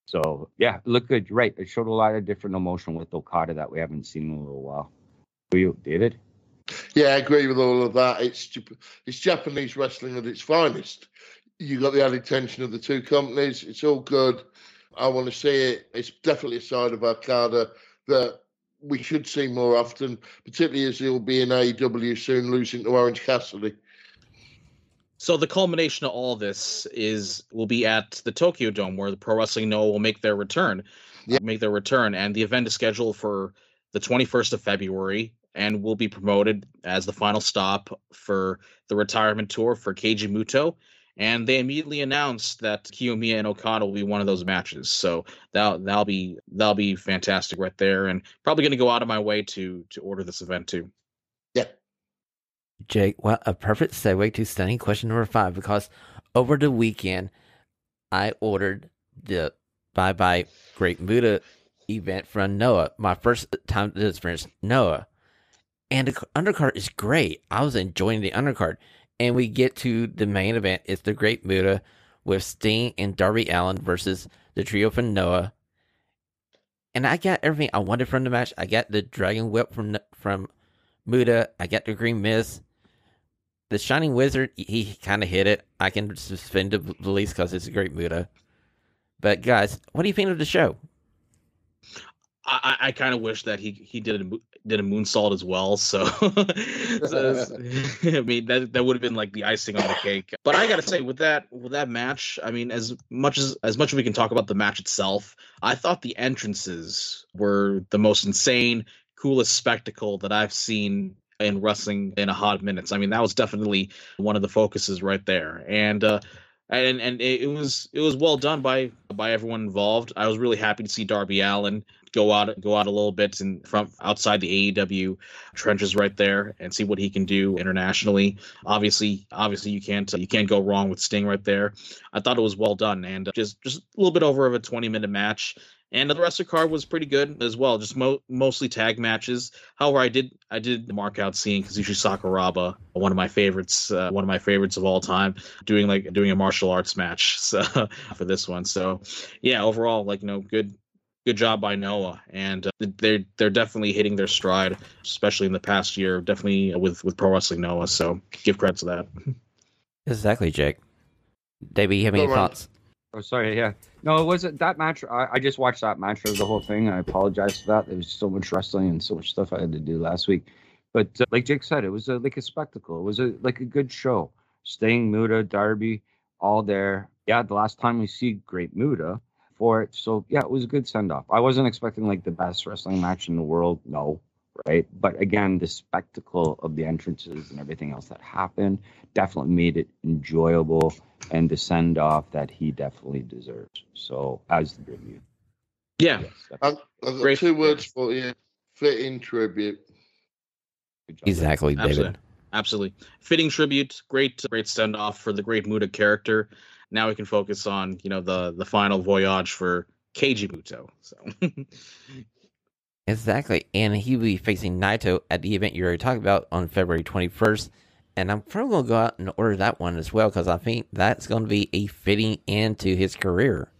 So yeah, look good. You're right. It showed a lot of different emotion with Okada that we haven't seen in a little while. Who you, David? Yeah, I agree with all of that. It's it's Japanese wrestling at its finest. You got the added tension of the two companies. It's all good. I want to see it. It's definitely a side of Okada that we should see more often, particularly as he'll be in AEW soon, losing to Orange Cassidy. So the culmination of all this is will be at the Tokyo Dome, where the Pro Wrestling Noah will make their return. Yeah. Make their return, and the event is scheduled for the 21st of February, and will be promoted as the final stop for the retirement tour for Keiji Muto and they immediately announced that Kiyomiya and Okada will be one of those matches. So that that'll be that'll be fantastic right there, and probably going to go out of my way to to order this event too. Yeah, Jake, well, a perfect segue to stunning question number five because over the weekend I ordered the Bye Bye Great Muta event from Noah. My first time to experience Noah, and the undercard is great. I was enjoying the undercard and we get to the main event. It's the Great Muta with Sting and Darby Allin versus the trio from Noah. And I got everything I wanted from the match. I got the Dragon Whip from from Muta. I got the Green Mist. The Shining Wizard, he kind of hit it. I can suspend the release because it's a great Muta. But guys, what do you think of the show? I, I kind of wish that he he did a did a moonsault as well. So, so I mean that that would have been like the icing on the cake. But I gotta say, with that with that match, I mean, as much as as much as we can talk about the match itself, I thought the entrances were the most insane, coolest spectacle that I've seen in wrestling in a hot minutes. I mean, that was definitely one of the focuses right there. And uh, and and it, was it was well done by by everyone involved. I was really happy to see Darby Allin go out go out a little bit and from outside the AEW trenches right there and see what he can do internationally. Obviously, obviously you can't you can't go wrong with Sting right there. I thought it was well done and just just a little bit over of a 20 minute match and the rest of the card was pretty good as well. Just mo- mostly tag matches. However, I did I did mark out seeing Kazushi Sakuraba, one of my favorites, uh, one of my favorites of all time, doing like doing a martial arts match so, for this one. So yeah, overall, like you know, good good job by Noah, and uh, they're they're definitely hitting their stride, especially in the past year. Definitely with with pro wrestling Noah. So give credit to that. Exactly, Jake. David, you have any thoughts? Oh, sorry. Yeah. No, it wasn't that match. I, I just watched that match of the whole thing. I apologize for that. There was so much wrestling and so much stuff I had to do last week. But uh, like Jake said, it was a, like a spectacle. It was a like a good show. Sting Muta, Darby, all there. Yeah, the last time we see Great Muta for it. So yeah, it was a good send off. I wasn't expecting like the best wrestling match in the world. No, right? But again, the spectacle of the entrances and everything else that happened definitely made it enjoyable and the send off that he definitely deserves. So, as the review. Yeah. Yes, I've, I've got Great. two words for you fitting tribute. Exactly, David. Absolutely. Absolutely. Fitting tribute. Great, great send off for the great Muta character. Now we can focus on, you know, the the final voyage for Keiji Muto. So Exactly. And he'll be facing Naito at the event you already talked about on February 21st. And I'm probably going to go out and order that one as well because I think that's going to be a fitting end to his career.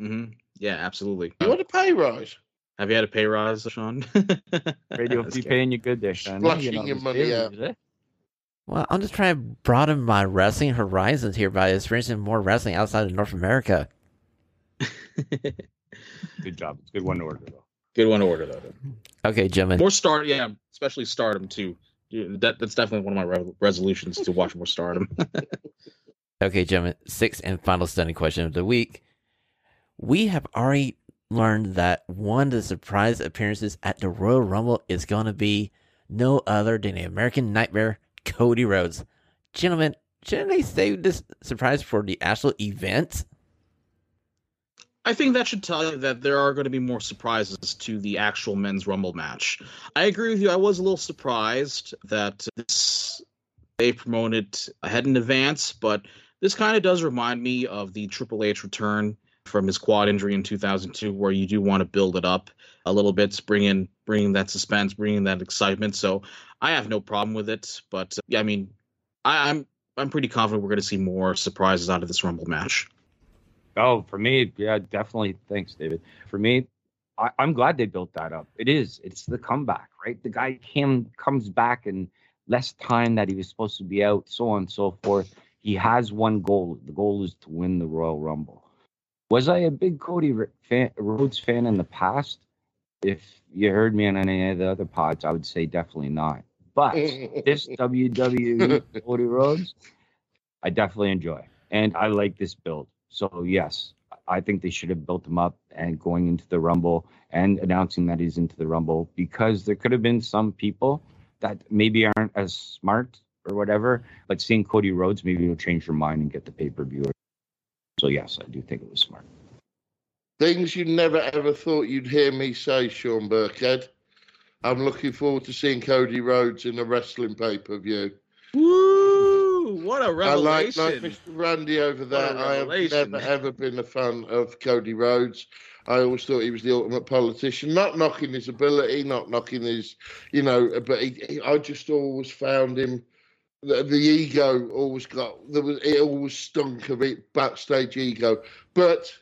Mm-hmm. Yeah, absolutely. You want a pay rise? Have you had a pay rise, Shawn? Radio be paying you good there, Shawn. Flushing you know, your money out. Well, I'm just trying to broaden my wrestling horizons here by experiencing more wrestling outside of North America. good job. It's a good one to order, though. Good one to order, though. Okay, gentlemen. More start, yeah, especially stardom, too that that's definitely one of my re- resolutions to watch more Stardom. okay, gentlemen, sixth and final stunning question of the week. We have already learned that one of the surprise appearances at the Royal Rumble is going to be no other than the American Nightmare, Cody Rhodes. Gentlemen, shouldn't they save this surprise for the actual event? I think that should tell you that there are going to be more surprises to the actual men's rumble match. I agree with you. I was a little surprised that this they promoted ahead in advance, but this kind of does remind me of the Triple H return from his quad injury in 2002, where you do want to build it up a little bit, bring in bringing that suspense, bringing that excitement. So I have no problem with it. But uh, yeah, I mean, I, I'm I'm pretty confident we're going to see more surprises out of this Rumble match. Oh, for me, yeah, definitely. Thanks, David. For me, I, am glad they built that up. It is. It's the comeback, right? The guy came comes back in less time that he was supposed to be out, so on and so forth. He has one goal. The goal is to win the Royal Rumble. Was I a big Cody fan, Rhodes fan in the past? If you heard me on any of the other pods, I would say definitely not. But this WWE Cody Rhodes, I definitely enjoy, and I like this build. So yes, I think they should have built him up and going into the Rumble and announcing that he's into the Rumble because there could have been some people that maybe aren't as smart or whatever, but seeing Cody Rhodes maybe will change your mind and get the pay per view. So yes, I do think it was smart. Things you never ever thought you'd hear me say, Shawn Burkhead. I'm looking forward to seeing Cody Rhodes in a wrestling pay per view. Woo! What a revelation! I like, like Mr. Randy over there. I have never ever been a fan of Cody Rhodes. I always thought he was the ultimate politician. Not knocking his ability, not knocking his, you know, but he, he, I just always found him. The, the, ego always got there was it always stunk of it backstage ego. But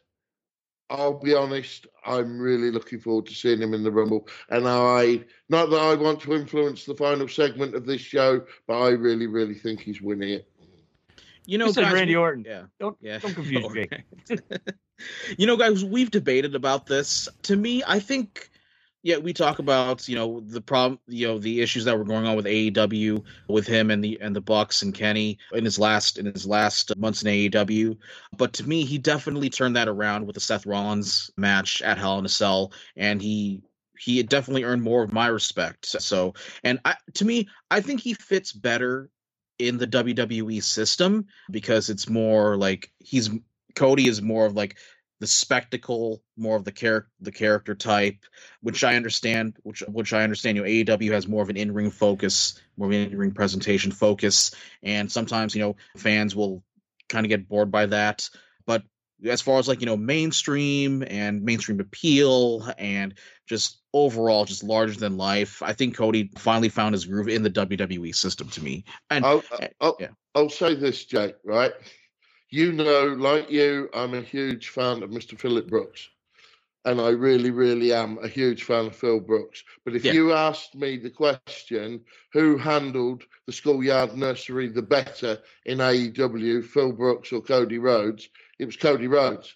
I'll be honest, I'm really looking forward to seeing him in the Rumble. And I, not that I want to influence the final segment of this show, but I really, really think he's winning it. You know, guys, Randy Orton. Yeah, don't yeah. don't confuse Jake. you know, guys, we've debated about this. To me, I think yeah, we talk about you know the problem, you know the issues that were going on with AEW with him and the and the Bucks and Kenny in his last in his last months in AEW. But to me, he definitely turned that around with the Seth Rollins match at Hell in a Cell, and he he had definitely earned more of my respect. So, and I to me, I think he fits better in the WWE system because it's more like he's Cody is more of like the spectacle, more of the character, the character type, which I understand, which which I understand. You know, AEW has more of an in-ring focus, more of an in-ring presentation focus, and sometimes you know fans will kind of get bored by that. But as far as like you know mainstream and mainstream appeal and just overall just larger than life i think cody finally found his groove in the wwe system to me and oh, uh, i'll, I'll, oh, yeah. I'll say this jake right you know, like you, I'm a huge fan of Mr. Philip Brooks. And I really, really am a huge fan of Phil Brooks. But if yeah. you asked me the question, who handled the schoolyard nursery the better in AEW, Phil Brooks or Cody Rhodes, it was Cody Rhodes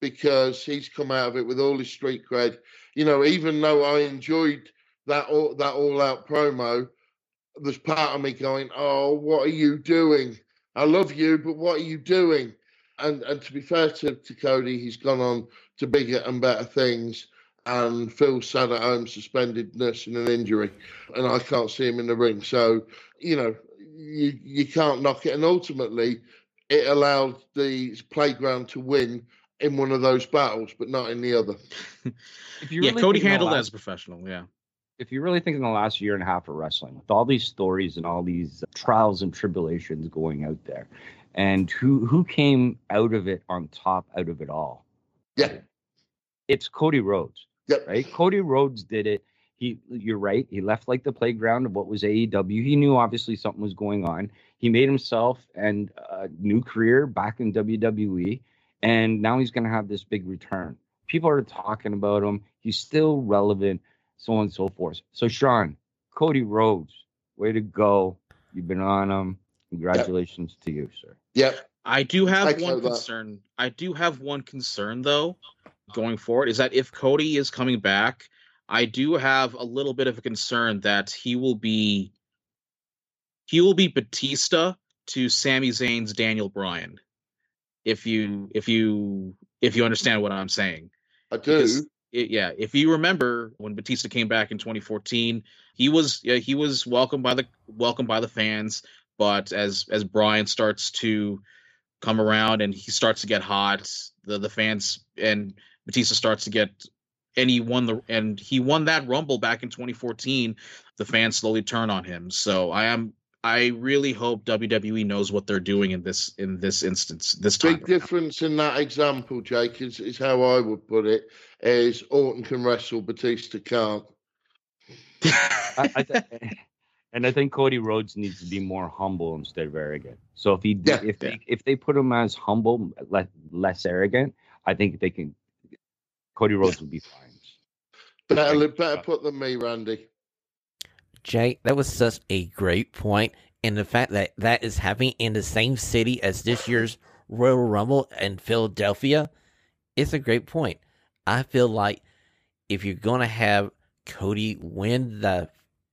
because he's come out of it with all his street cred. You know, even though I enjoyed that all, that all out promo, there's part of me going, "Oh, what are you doing?" I love you, but what are you doing? And and to be fair to, to Cody, he's gone on to bigger and better things. And Phil sat at home suspended, nursing an injury, and I can't see him in the ring. So you know, you you can't knock it. And ultimately, it allowed the playground to win in one of those battles, but not in the other. if you yeah, Cody handled last, as professional. Yeah. If you really think in the last year and a half of wrestling, with all these stories and all these trials and tribulations going out there, and who who came out of it on top out of it all? Yeah. It's Cody Rhodes. Yep. Right? Cody Rhodes did it. He you're right. He left like the playground of what was AEW. He knew obviously something was going on. He made himself and a new career back in WWE. And now he's gonna have this big return. People are talking about him. He's still relevant, so on and so forth. So Shawn, Cody Rhodes, way to go. You've been on them. Congratulations yep. to you, sir. Yep. I do have I one concern. That. I do have one concern though, going forward, is that if Cody is coming back, I do have a little bit of a concern that he will be he will be Batista to Sami Zayn's Daniel Bryan. If you if you if you understand what I'm saying. I do. It, yeah, if you remember when Batista came back in 2014, he was yeah, he was welcomed by the welcomed by the fans. But as as Bryan starts to come around and he starts to get hot, the the fans and Batista starts to get and he won the and he won that rumble back in 2014 the fans slowly turn on him so i am I really hope WWE knows what they're doing in this in this instance. This time, Big difference in that example, Jake, is, is how I would put it. Is Orton can wrestle, Batista can't. I, I th- and I think Cody Rhodes needs to be more humble instead of arrogant. So if he Yeah, if yeah. they if they put him as humble, less, less arrogant, I think they can. Cody Rhodes would be fine. Better, better uh, put than me, Randy. Jay, that was such a great point, and the fact that that is happening in the same city as this year's Royal Rumble in Philadelphia, it's a great point. I feel like if you're gonna have Cody win the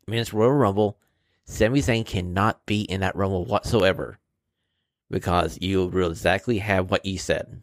Men's Royal Rumble, Sami Zayn cannot be in that Rumble whatsoever, because you will exactly have what you said.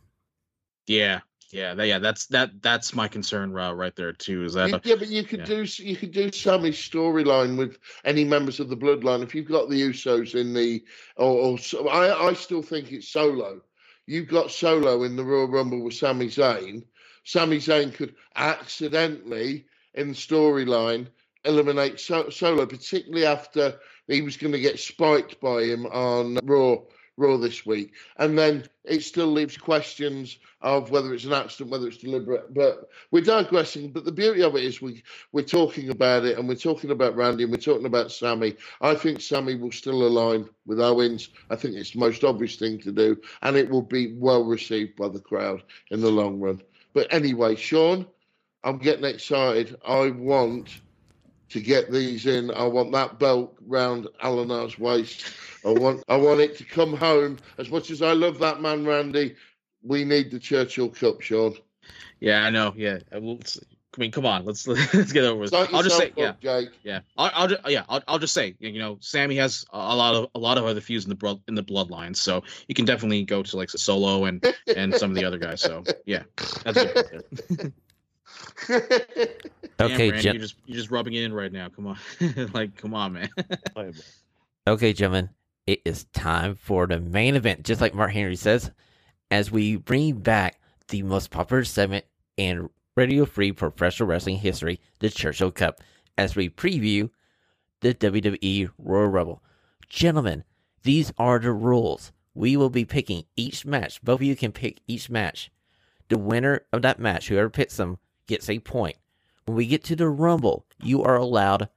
yeah, yeah, that, yeah. That's that. That's my concern uh, right there too. Is that You- yeah, but you could yeah. do you could do Sami's storyline with any members of the bloodline. If you've got the Usos in the, or, or so- I I still think it's Solo. You've got Solo in the Royal Rumble with Sami Zayn. Sami Zayn could accidentally in the storyline eliminate so- Solo, particularly after he was going to get spiked by him on Raw Raw this week, and then it still leaves questions of whether it's an accident, whether it's deliberate. But we're digressing. But the beauty of it is we we're talking about it, and we're talking about Randy, and we're talking about Sami. I think Sami will still align with Owens. I think it's the most obvious thing to do, and it will be well received by the crowd in the long run. But anyway, Shawn, I'm getting excited. I want to get these in. I want that belt round Alanar's waist. I want I want it to come home. As much as I love that man, Randy, we need the Churchill Cup, Shawn. yeah, I know. Yeah, Uh, well, let's- I mean, come on, let's let's get over with. Psych I'll just say, yourself yeah, Jake. yeah. I'll, I'll just, yeah, I'll, I'll just say, you know, Sami has a a lot of a lot of other feuds in the blood in the bloodline, so you can definitely go to like Solo and and some of the other guys. So yeah, that's good. right there. Damn, Okay, Randy, gen- you're just you're just rubbing it in right now. Come on, like come on, man. Okay, gentlemen, it is time for the main event. Just like Mark Henry says, as we bring back the most popular segment in Radio Free Professional Wrestling history, the Churchill Cup, as we preview the WWE Royal Rumble. Gentlemen, these are the rules. We will be picking each match. Both of you can pick each match. The winner of that match, whoever picks them, gets a point. When we get to the Rumble, you are allowed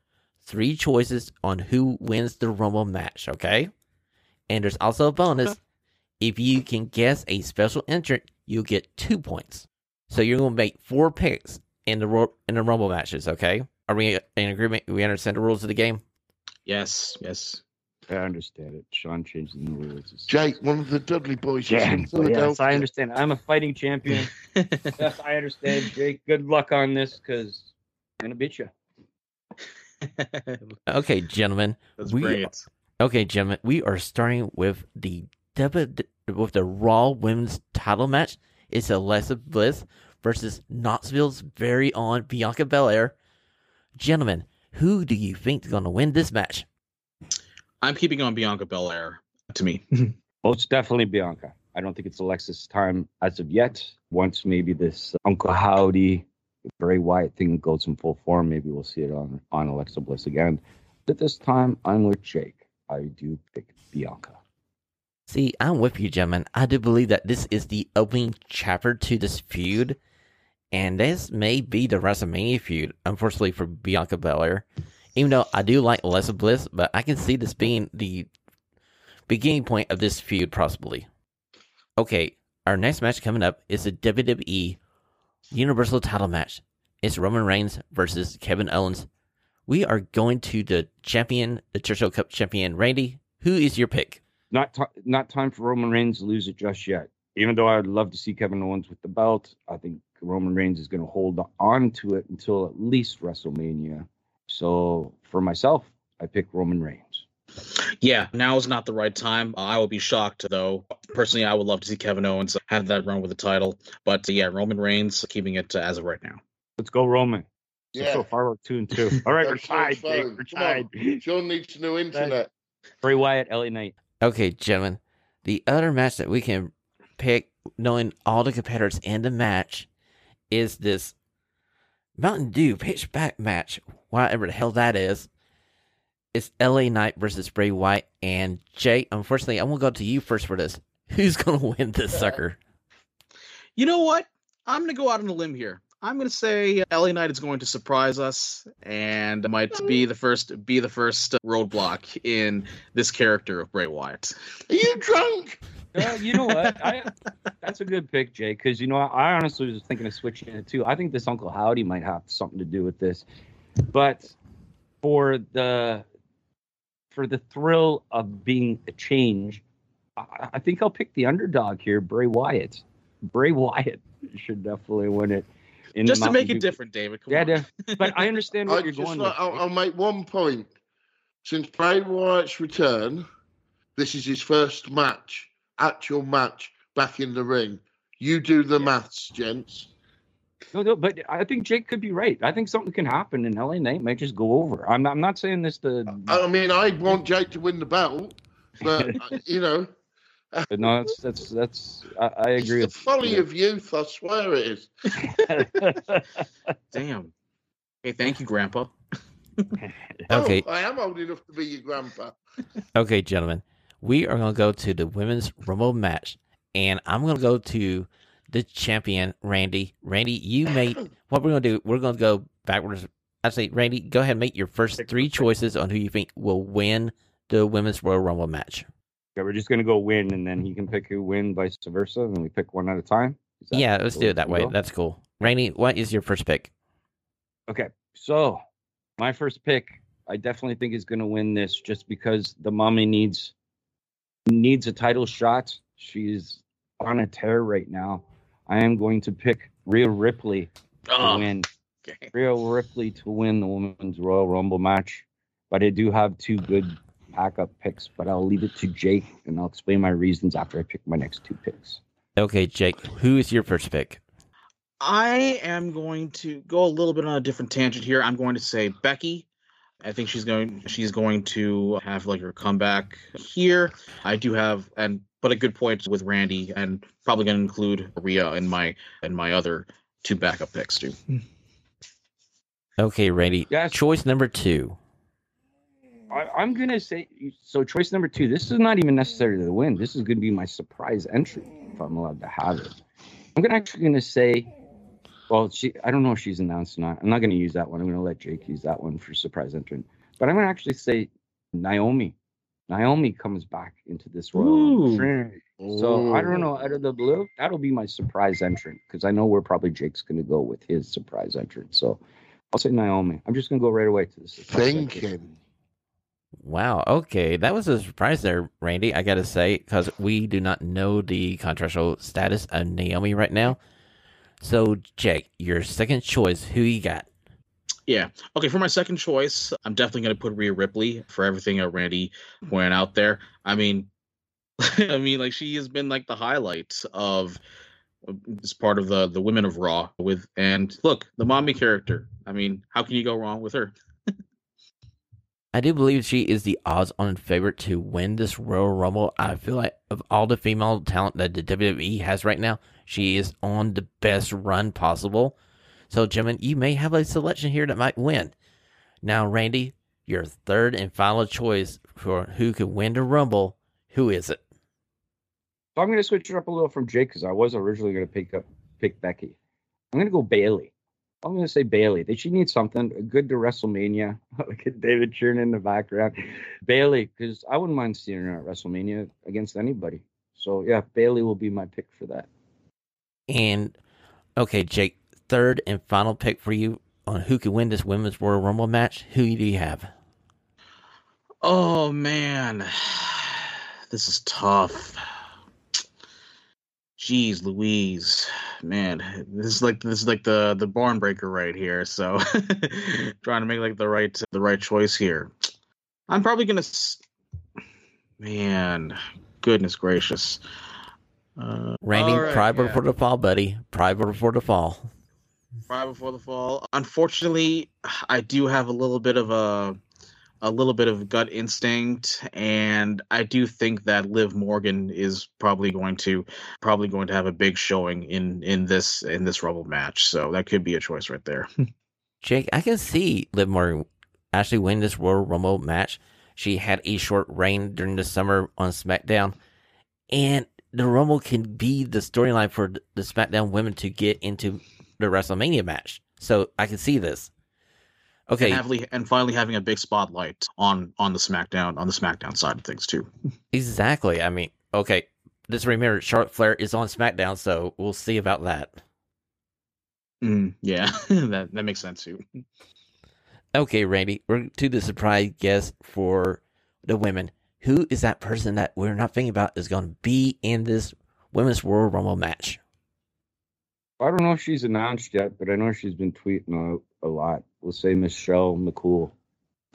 three choices on who wins the Rumble match, okay? And there's also a bonus. If you can guess a special entrant, you'll get two points. So you're going to make four picks in the in the Rumble matches, okay? Are we in agreement? We understand the rules of the game? yes, yes. I understand it. Shawn changing the rules. Jake, one of the Dudley boys. Yeah, from yes, I understand. I'm a fighting champion. yes, I understand, Jake. Good luck on this because I'm gonna beat you. Okay, gentlemen. Let's We- bring. Okay, gentlemen. We are starting with the with the Raw Women's Title match. It's Alexa Bliss versus Knoxville's very own Bianca Belair. Gentlemen, who do you think is going to win this match? I'm keeping on Bianca Belair to me. Most definitely Bianca. I don't think it's Alexa's time as of yet. Once maybe this Uncle Howdy, Bray Wyatt thing goes in full form, maybe we'll see it on on Alexa Bliss again. But this time, I'm with Jake. I do pick Bianca. See, I'm with you, gentlemen. I do believe that this is the opening chapter to this feud, and this may be the WrestleMania feud, unfortunately for Bianca Belair. Even though I do like Alexa Bliss, but I can see this being the beginning point of this feud, possibly. Okay, our next match coming up is the WWE Universal title match. It's Roman Reigns versus Kevin Owens. We are going to the champion, the Churchill Cup champion, Randy. Who is your pick? Not ti not time for Roman Reigns to lose it just yet. Even though I'd love to see Kevin Owens with the belt, I think Roman Reigns is going to hold on to it until at least WrestleMania. So for myself, I pick Roman Reigns. Yeah, now is not the right time. Uh, I will be shocked though. Personally, I would love to see Kevin Owens have that run with the title, but uh, yeah, Roman Reigns keeping it uh, as of right now. Let's go, Roman. So, Yeah. so far, we're two and two. All right, we're That's so tied. Jake. We're tied. Shawn needs new internet. Bray Wyatt, LA Knight. Okay, gentlemen. The other match that we can pick, knowing all the competitors in the match, is this Mountain Dew Pitch Black match, whatever the hell that is. It's LA Knight versus Bray Wyatt. And Jay, unfortunately, I'm going to go to you first for this. Who's going to win this sucker? You know what? I'm going to go out on a limb here. I'm going to say LA Knight is going to surprise us and might be the first be the first roadblock in this character of Bray Wyatt. Are you drunk? Uh, you know what? I, that's a good pick, Jay. Because you know, I honestly was thinking of switching it too. I think this Uncle Howdy might have something to do with this, but for the for the thrill of being a change, I, I think I'll pick the underdog here, Bray Wyatt. Bray Wyatt should definitely win it. in Just to make Dew. it different, David. Come Yeah, on. yeah. but I understand what I you're just going like. I'll, Jay. I'll make one point. Since Bray Wyatt's return, this is his first match, actual match back in the ring. You do the maths, gents. No, no, but I think Jake could be right. I think something can happen, and LA Knight might just go over. I'm, I'm not saying this to, I mean, I want Jake to win the belt, but uh, you know, but no, that's that's that's. I, I it's agree. the with folly of youth. I swear it is. Damn. Hey, thank you, Grandpa. Okay. Oh, I am old enough to be your grandpa. Okay, gentlemen, we are going to go to the women's Rumble match, and I'm going to go to the champion, Randy. Randy, you may. What we're going to do? We're going to go backwards. I say, Randy, go ahead and make your first three choices on who you think will win the women's Royal Rumble match. Okay, we're just gonna go win, and then he can pick who win, vice versa, and we pick one at a time. Yeah, let's do it that way. go? That's cool. Randy, what is your first pick? Okay, so my first pick, I definitely think is gonna win this, just because the mommy needs needs a title shot. She's on a tear right now. I am going to pick Rhea Ripley to Oh, win. okay. Rhea Ripley to win the women's Royal Rumble match. But I do have two good backup picks, but I'll leave it to Jake and I'll explain my reasons after I pick my next two picks. Okay, Jake, who is your first pick? I am going to go a little bit on a different tangent here. I'm going to say Becky. I think she's going she's going to have like her comeback here. I do have and but a good point with Randy and probably going to include Rhea in my and my other two backup picks too. Okay, Randy. Yes. Choice number two. I, I'm gonna say so. Choice number two. This is not even necessarily the win. This is gonna be my surprise entry if I'm allowed to have it. I'm gonna actually gonna say, well, she. I don't know if she's announced or not. I'm not gonna use that one. I'm gonna let Jake use that one for surprise entrant. But I'm gonna actually say Naomi. Naomi comes back into this Royal Ooh. Rumble. So I don't know out of the blue. That'll be my surprise entrant because I know where probably Jake's gonna go with his surprise entrant. So I'll say Naomi. I'm just gonna go right away to the surprise entrant. Thinking. Wow. Okay, that was a surprise there, Randy. I got to say because we do not know the contractual status of Naomi right now. So, Jake, your second choice. Who you got? Yeah. Okay, for my second choice, I'm definitely going to put Rhea Ripley for everything that Randy pointed out there. I mean, I mean, like she has been like the highlight of uh, this part of the the women of Raw with, and look, the mommy character. I mean, how can you go wrong with her? I do believe she is the odds-on favorite to win this Royal Rumble. I feel like of all the female talent that the WWE has right now, she is on the best run possible. So, gentlemen, you may have a selection here that might win. Now, Randy, your third and final choice for who could win the Rumble. Who is it? So I'm going to switch it up a little from Jake because I was originally going to pick up pick Becky. I'm going to go Bayley. I'm going to say Bayley. Did she need something good to WrestleMania. Look at David cheering in the background. Bayley, because I wouldn't mind seeing her at WrestleMania against anybody. So yeah, Bayley will be my pick for that. And okay, Jake, third and final pick for you on who could win this women's Royal Rumble match. Who do you have? Oh man, this is tough. Jeez, Louise, man, this is like this is like the the barn breaker right here. So, trying to make like the right the right choice here. I'm probably gonna, man, goodness gracious. Uh, all right, pride yeah. before the fall, buddy. Pride before the fall. Fry before the fall. Unfortunately, I do have a little bit of a a little bit of gut instinct, and I do think that Liv Morgan is probably going to probably going to have a big showing in in this in this Rumble match. So that could be a choice right there. Jake, I can see Liv Morgan actually win this Royal Rumble match. She had a short reign during the summer on SmackDown, and the Rumble can be the storyline for the SmackDown women to get into the WrestleMania match. So I can see this. Okay, And, havely, and finally having a big spotlight on on the SmackDown on the SmackDown side of things too. exactly. I mean, okay, just remember Charlotte Flair is on SmackDown, so we'll see about that. Mm, yeah, that that makes sense too. Okay, Randy, we're to the surprise guest for the women. Who is that person that we're not thinking about is going to be in this women's Royal Rumble match? I don't know if she's announced yet, but I know she's been tweeting out a lot. We'll say Michelle McCool,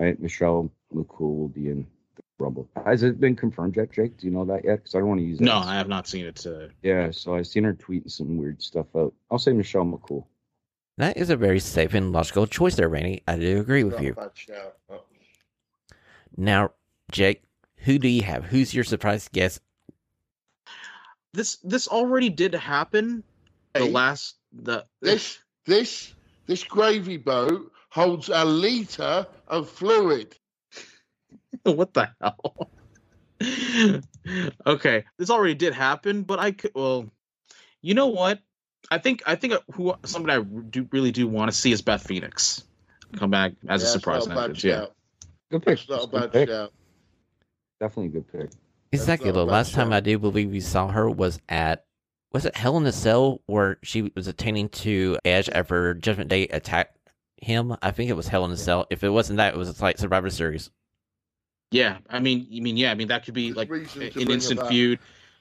right? Michelle McCool will be in the Rumble. Has it been confirmed yet, Jake? Do you know that yet? Because I don't want to use that. No, I have not seen it. Yeah, so I've seen her tweeting some weird stuff out. I'll say Michelle McCool. That is a very safe and logical choice there, Randy. I do agree with you. a bad shout. Oh. Now, Jake, who do you have? Who's your surprise guest? this this already did happen. The Hey, last the This this this gravy boat holds a liter of fluid. what the hell? okay, this already did happen, but I could. Well, you know what? I think I think who somebody I do really do want to see is Beth Phoenix come back as Yeah, a surprise That's not a bad. Yeah. Good pick. That's not a Good bad pick. shout. Definitely a good pick. Exactly. not a The last time. I do believe we saw her was at was it Hell in a Cell where she was attending to Edge after Judgment Day attacked him. I think it was Hell in a Cell. If it wasn't that, it was like Survivor Series. yeah. I mean, you mean yeah. I mean that could be Just like reason an instant feud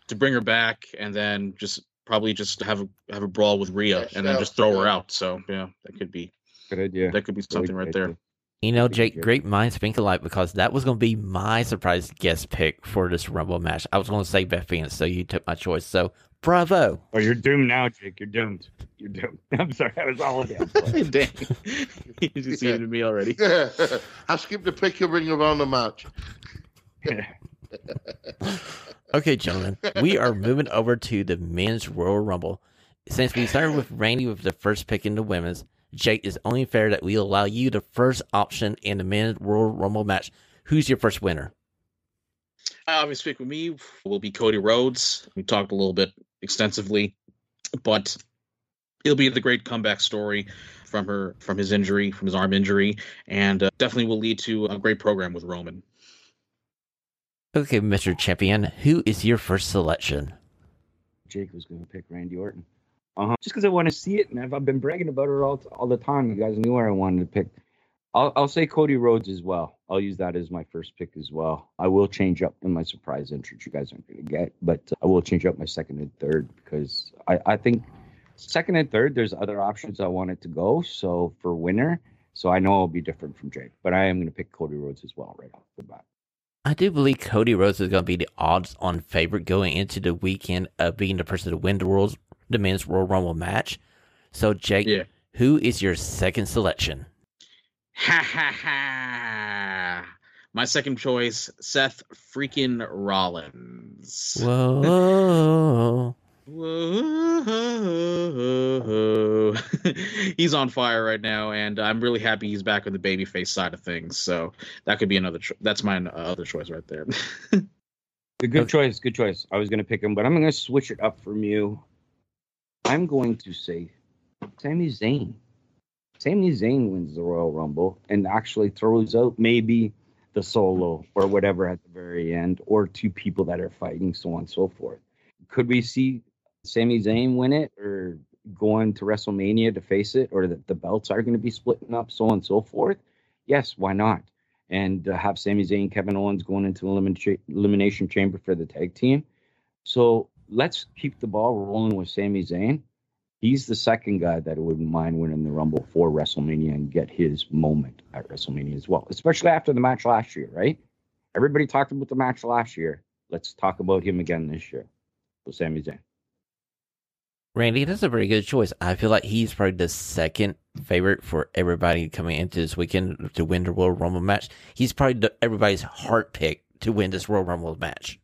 to bring her back, and then just probably just have a have a brawl with Rhea, Yeah, and then just throw her out. So yeah, that could be Good idea. that could be something Really right there. idea. You know, Jake, good. great minds think alike because that was going to be my surprise guest pick for this Rumble match. I was going to say Beth Phoenix, so you took my choice. So bravo. Oh, you're doomed now, Jake. You're doomed. You're doomed. I'm sorry. I was all again. Dang, you just Yeah. muted me already. I skipped the pick a ring around the match. Okay, gentlemen, we are moving over to the men's Royal Rumble. Since we started with Randy with the first pick in the women's, Jake, it's only fair that we allow you the first option in the men's Royal Rumble match. Who's your first winner? I obviously pick with me will be Cody Rhodes. We talked a little bit extensively, but it'll be the great comeback story from her from his injury, from his arm injury, and uh, definitely will lead to a great program with Roman. Okay, Mr. Champion, who is your first selection? Jake was going to pick Randy Orton. Uh huh. Just because I want to see it, and I've, I've been bragging about her all all the time. You guys knew where I wanted to pick. I'll I'll say Cody Rhodes as well. I'll use that as my first pick as well. I will change up in my surprise entrance. You guys aren't going to get, but I will change up my second and third because I I think second and third there's other options I want it to go. So for winner, so I know I'll be different from Jake, but I am going to pick Cody Rhodes as well right off the bat. I do believe Cody Rhodes is going to be the odds on favorite going into the weekend of being the person to win the world's the men's Royal Rumble match. So, Jake, Yeah. who is your second selection? Ha ha ha! My second choice, Seth freaking Rollins. Whoa. Whoa. he's on fire right now, and I'm really happy he's back on the babyface side of things. So that could be another. Cho- that's my uh, other choice right there. Good, good choice. Good choice. I was going to pick him, but I'm going to switch it up from you. I'm going to say Sami Zayn. Sami Zayn wins the Royal Rumble and actually throws out maybe the solo or whatever at the very end, or two people that are fighting, so on and so forth. Could we see Sami Zayn win it or going to WrestleMania to face it, or that the belts are going to be splitting up, so on and so forth? Yes, why not? and uh, have Sami Zayn, Kevin Owens going into the elimination elimination chamber for the tag team. So let's keep the ball rolling with Sami Zayn. He's the second guy that wouldn't mind winning the Rumble for WrestleMania and get his moment at WrestleMania as well, especially after the match last year, right? Everybody talked about the match last year. Let's talk about him again this year. So Sami Zayn. Randy, that's a very good choice. I feel like he's probably the second favorite for everybody coming into this weekend to win the World Rumble match. He's probably the, everybody's heart pick to win this World Rumble match.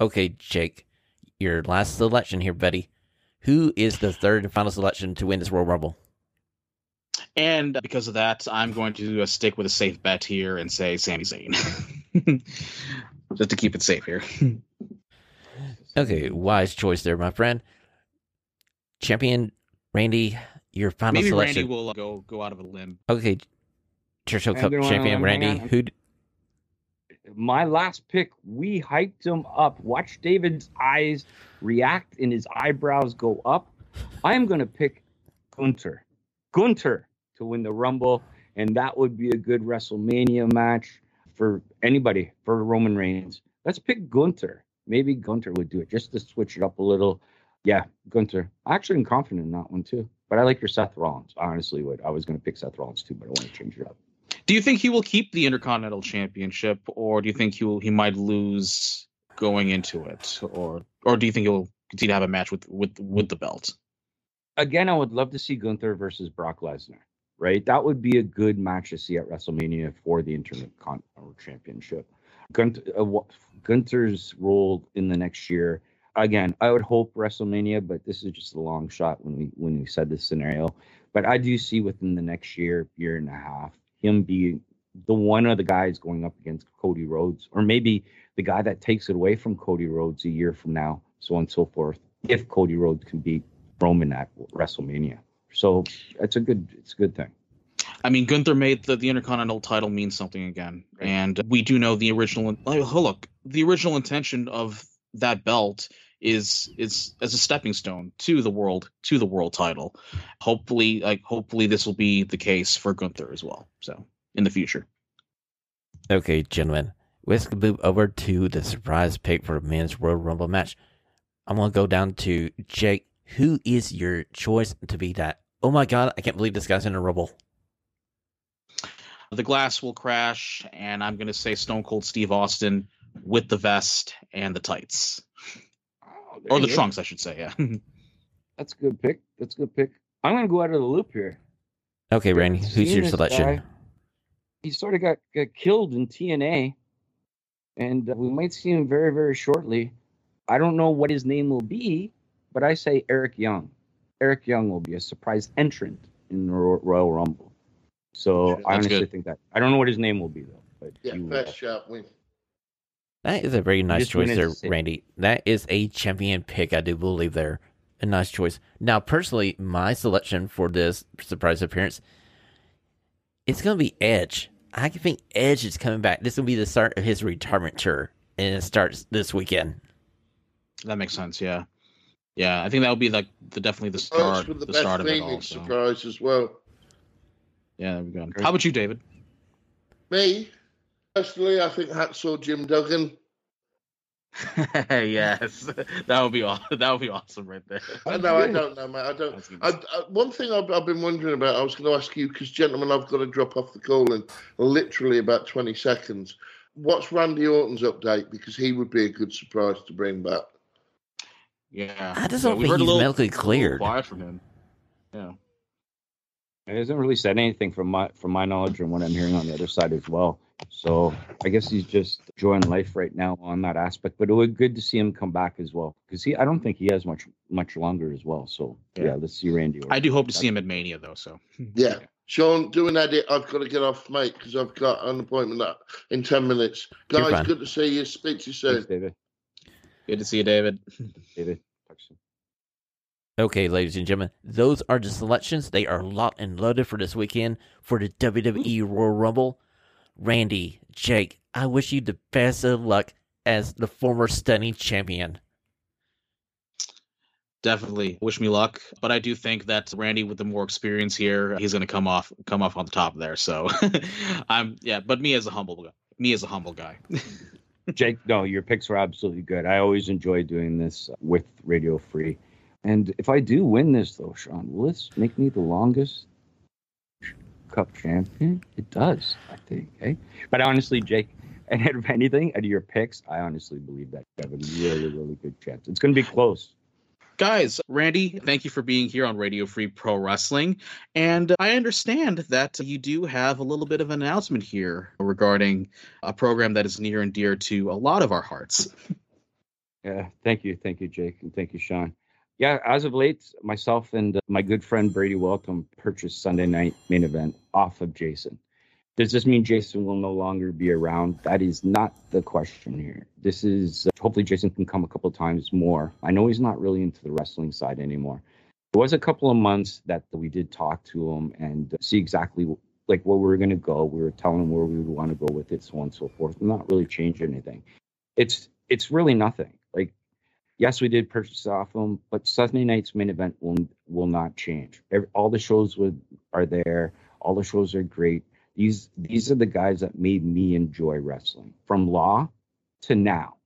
Okay, Jake, your last selection here, buddy. Who is the third and final selection to win this World Rumble? And because of that, I'm going to uh, stick with a safe bet here and say Sami Zayn. Just to keep it safe here. Okay, wise choice there, my friend. Champion Randy, your final Maybe selection. Randy will uh, go go out of a limb. Okay, Churchill Hang Cup champion Randy. on. Who? My last pick, we hyped him up. Watch David's eyes react and his eyebrows go up. I am going to pick Gunther. Gunther to win the Rumble, and that would be a good WrestleMania match for anybody, for Roman Reigns. Let's pick Gunther. Maybe Gunther would do it just to switch it up a little. Yeah, Gunther. Actually, I'm confident in that one too. But I like your Seth Rollins. I honestly would. I was going to pick Seth Rollins too, but I want to change it up. Do you think he will keep the Intercontinental Championship, or do you think he will he might lose going into it, or or do you think he'll continue to have a match with with with the belt? again, I would love to see Gunther versus Brock Lesnar. Right, that would be a good match to see at WrestleMania for the Intercontinental Championship. Uh, Gunther's role in the next year. Again, I would hope WrestleMania, but this is just a long shot when we when we said this scenario. But I do see within the next year, year and a half, him being the one of the guys going up against Cody Rhodes, or maybe the guy that takes it away from Cody Rhodes a year from now, so on and so forth. If Cody Rhodes can beat Roman at WrestleMania, so it's a good it's a good thing. I mean, Gunther made the, the Intercontinental title mean something again, and we do know the original. Oh, look, the original intention of that belt is is as a stepping stone to the world to the world title. Hopefully, like hopefully, this will be the case for Gunther as well. So in the future. Okay, gentlemen, let's move over to the surprise pick for the men's Royal Rumble match. I'm gonna go down to Jake. Who is your choice to be that? Oh my god, I can't believe this guy's in a Rumble. The glass will crash, and I'm to say Stone Cold Steve Austin with the vest and the tights, Oh, or the trunks, I should say. Yeah. That's a good pick. That's a good pick. I'm gonna go out of the loop here. Okay, Randy, who's your selection? guy. He sort of got, got killed in TNA, and uh, we might see him very, very shortly. I don't know what his name will be, but I say Eric Young. Eric Young will be a surprise entrant in the Ro- Royal Rumble. So That's I honestly good. think that I don't know what his name will be though. But Yeah, he will. best shot win. That is a very nice Just choice there. Randy. That is a champion pick, I do believe there. A nice choice. Now, personally, my selection for this surprise appearance, it's gonna be Edge. I think Edge is coming back. This will be the start of his retirement tour, and it starts this weekend. That makes sense. Yeah, yeah. I think that would be like the definitely the start, it's the, the, best start of it all. So. surprise as well. Yeah, there we go. How about you, David? Me, personally, I think Hacksaw Jim Duggan. yes, that would be awesome. that would be awesome right there. I know, I don't know, mate. I don't. I, I, one thing I've, I've been wondering about, I was going to ask you, because, gentlemen, I've got to drop off the call in literally about 20 seconds. What's Randy Orton's update? Because he would be a good surprise to bring back. Yeah, I just yeah, don't we think he's little- medically a little cleared. Quiet from him. Yeah. He hasn't really said anything from my from my knowledge and what I'm hearing on the other side as well. So I guess he's just enjoying life right now on that aspect. But it would be good to see him come back as well because he I don't think he has much much longer as well. So yeah, Yeah. let's see Randy. Orton. I do hope to see him at Mania though. So Yeah. Shawn, do an edit. I've got to get off, mate, because I've got an appointment that- in 10 minutes. Guys, good to see you. Speak to you soon. Thanks, David. good to see you, David. David. Talk soon. Okay, ladies and gentlemen, those are the selections. They are locked and loaded for this weekend for the WWE Royal Rumble. Randy, Jake, I wish you the best of luck as the former stunning champion. Definitely wish me luck, but I do think that Randy, with the more experience here, he's going to come off come off on the top there. So I'm yeah, but me as a humble guy, me as a humble guy. Jake, no, your picks were absolutely good. I always enjoy doing this with Radio Free. And if I do win this, though, Shawn, will this make me the longest cup champion? It does, I think. Eh? But honestly, Jake, and out of anything, out of your picks, I honestly believe that you have a really, really good chance. It's going to be close. Guys, Randy, thank you for being here on Radio Free Pro Wrestling. And I understand that you do have a little bit of an announcement here regarding a program that is near and dear to a lot of our hearts. Yeah, thank you, thank you, Jake, and thank you, Shawn. Yeah, as of late, myself and uh, my good friend Brady Welcome purchased Sunday night main event off of Jason. Does this mean Jason will no longer be around? That is not the question here. This is uh, hopefully Jason can come a couple times more. I know he's not really into the wrestling side anymore. It was a couple of months that we did talk to him and see exactly like where we were going to go. We were telling him where we would want to go with it, so on and so forth. Not really change anything. It's it's really nothing. Like yes, we did purchase off them, but Sunday night's main event will will not change. Every, all the shows would are there. All the shows are great. These these are the guys that made me enjoy wrestling from Law to now,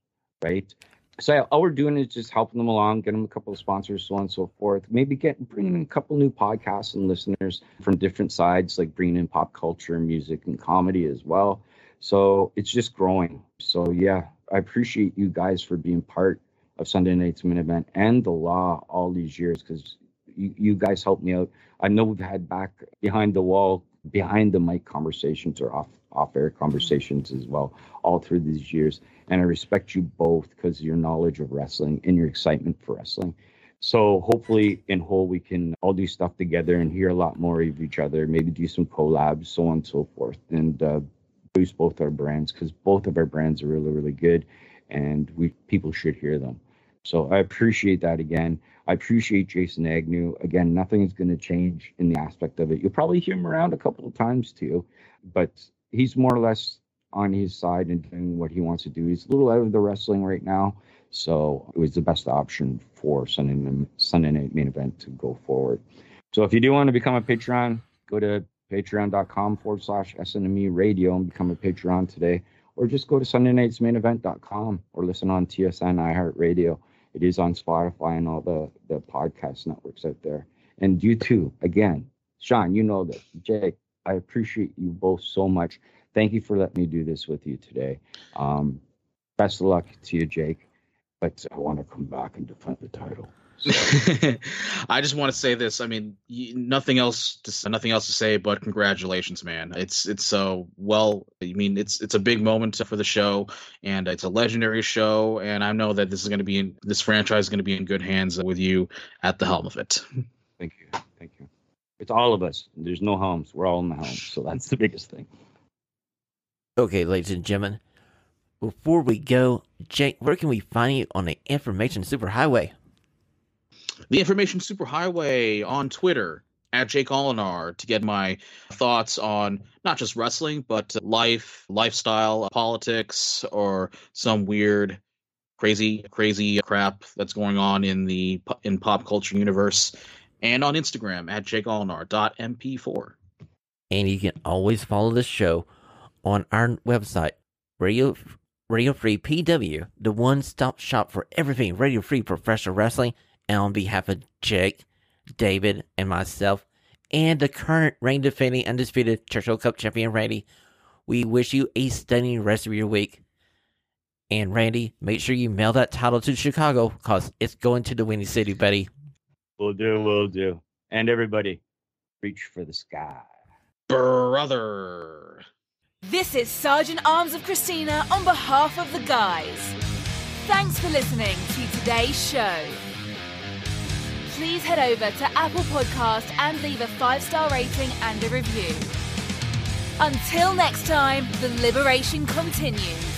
right? So all we're doing is just helping them along, getting them a couple of sponsors, so on and so forth. Maybe get bringing in a couple new podcasts and listeners from different sides, like bringing in pop culture, music, and comedy as well. So it's just growing. So yeah, I appreciate you guys for being part of Sunday Night's Main Event and the Law all these years because you, you guys helped me out. I know we've had back behind the wall behind the mic conversations or off off air conversations as well all through these years. And i respect you both because your knowledge of wrestling and your excitement for wrestling. So hopefully in whole we can all do stuff together and hear a lot more of each other maybe do some collabs so on and so forth and uh, boost both our brands because both of our brands are really really good and we people should hear them so i appreciate that again I appreciate Jason Agnew. Again, nothing's going to change in the aspect of it. You'll probably hear him around a couple of times too, but he's more or less on his side and doing what he wants to do. He's a little out of the wrestling right now, so it was the best option for Sunday, Sunday Night Main Event to go forward. So if you do want to become a Patreon, go to patreon.com forward slash SNME radio and become a Patreon today, or just go to sundaynightsmainevent.com or listen on TSN iHeartRadio. It is on Spotify and all the, the podcast networks out there. And you too, again, Shawn, you know that. Jake, I appreciate you both so much. Thank you for letting me do this with you today. Um, best of luck to you, Jake. But I want to come back and defend the title. I just want to say this. I mean, nothing else, to, nothing else to say, but congratulations, man. It's it's so well. I mean, it's it's a big moment for the show, and it's a legendary show. And I know that this is going to be in this franchise is going to be in good hands with you at the helm of it. Thank you, thank you. It's all of us. There's no helms. We're all in the helm, so that's the biggest thing. Okay, ladies and gentlemen. Before we go, Jake, where can we find you on the information superhighway? The information superhighway on Twitter at Jake Olinar to get my thoughts on not just wrestling, but life, lifestyle, politics, or some weird, crazy, crazy crap that's going on in the in pop culture universe. And on Instagram at jakeolinar.mp4. And you can always follow the show on our website, Radio Radio Free PW, the one stop shop for everything Radio Free Professional Wrestling and on behalf of Jake, David, and myself, and the current reign defending undisputed Churchill Cup champion Randy, we wish you a stunning rest of your week. And Randy, make sure you mail that title to Chicago because it's going to the Windy City, buddy. We'll do, we'll do. And everybody, reach for the sky. Brother. This is Sergeant Arms of Christina on behalf of the guys. Thanks for listening to today's show please head over to Apple Podcast and leave a five-star rating and a review. Until next time, the liberation continues.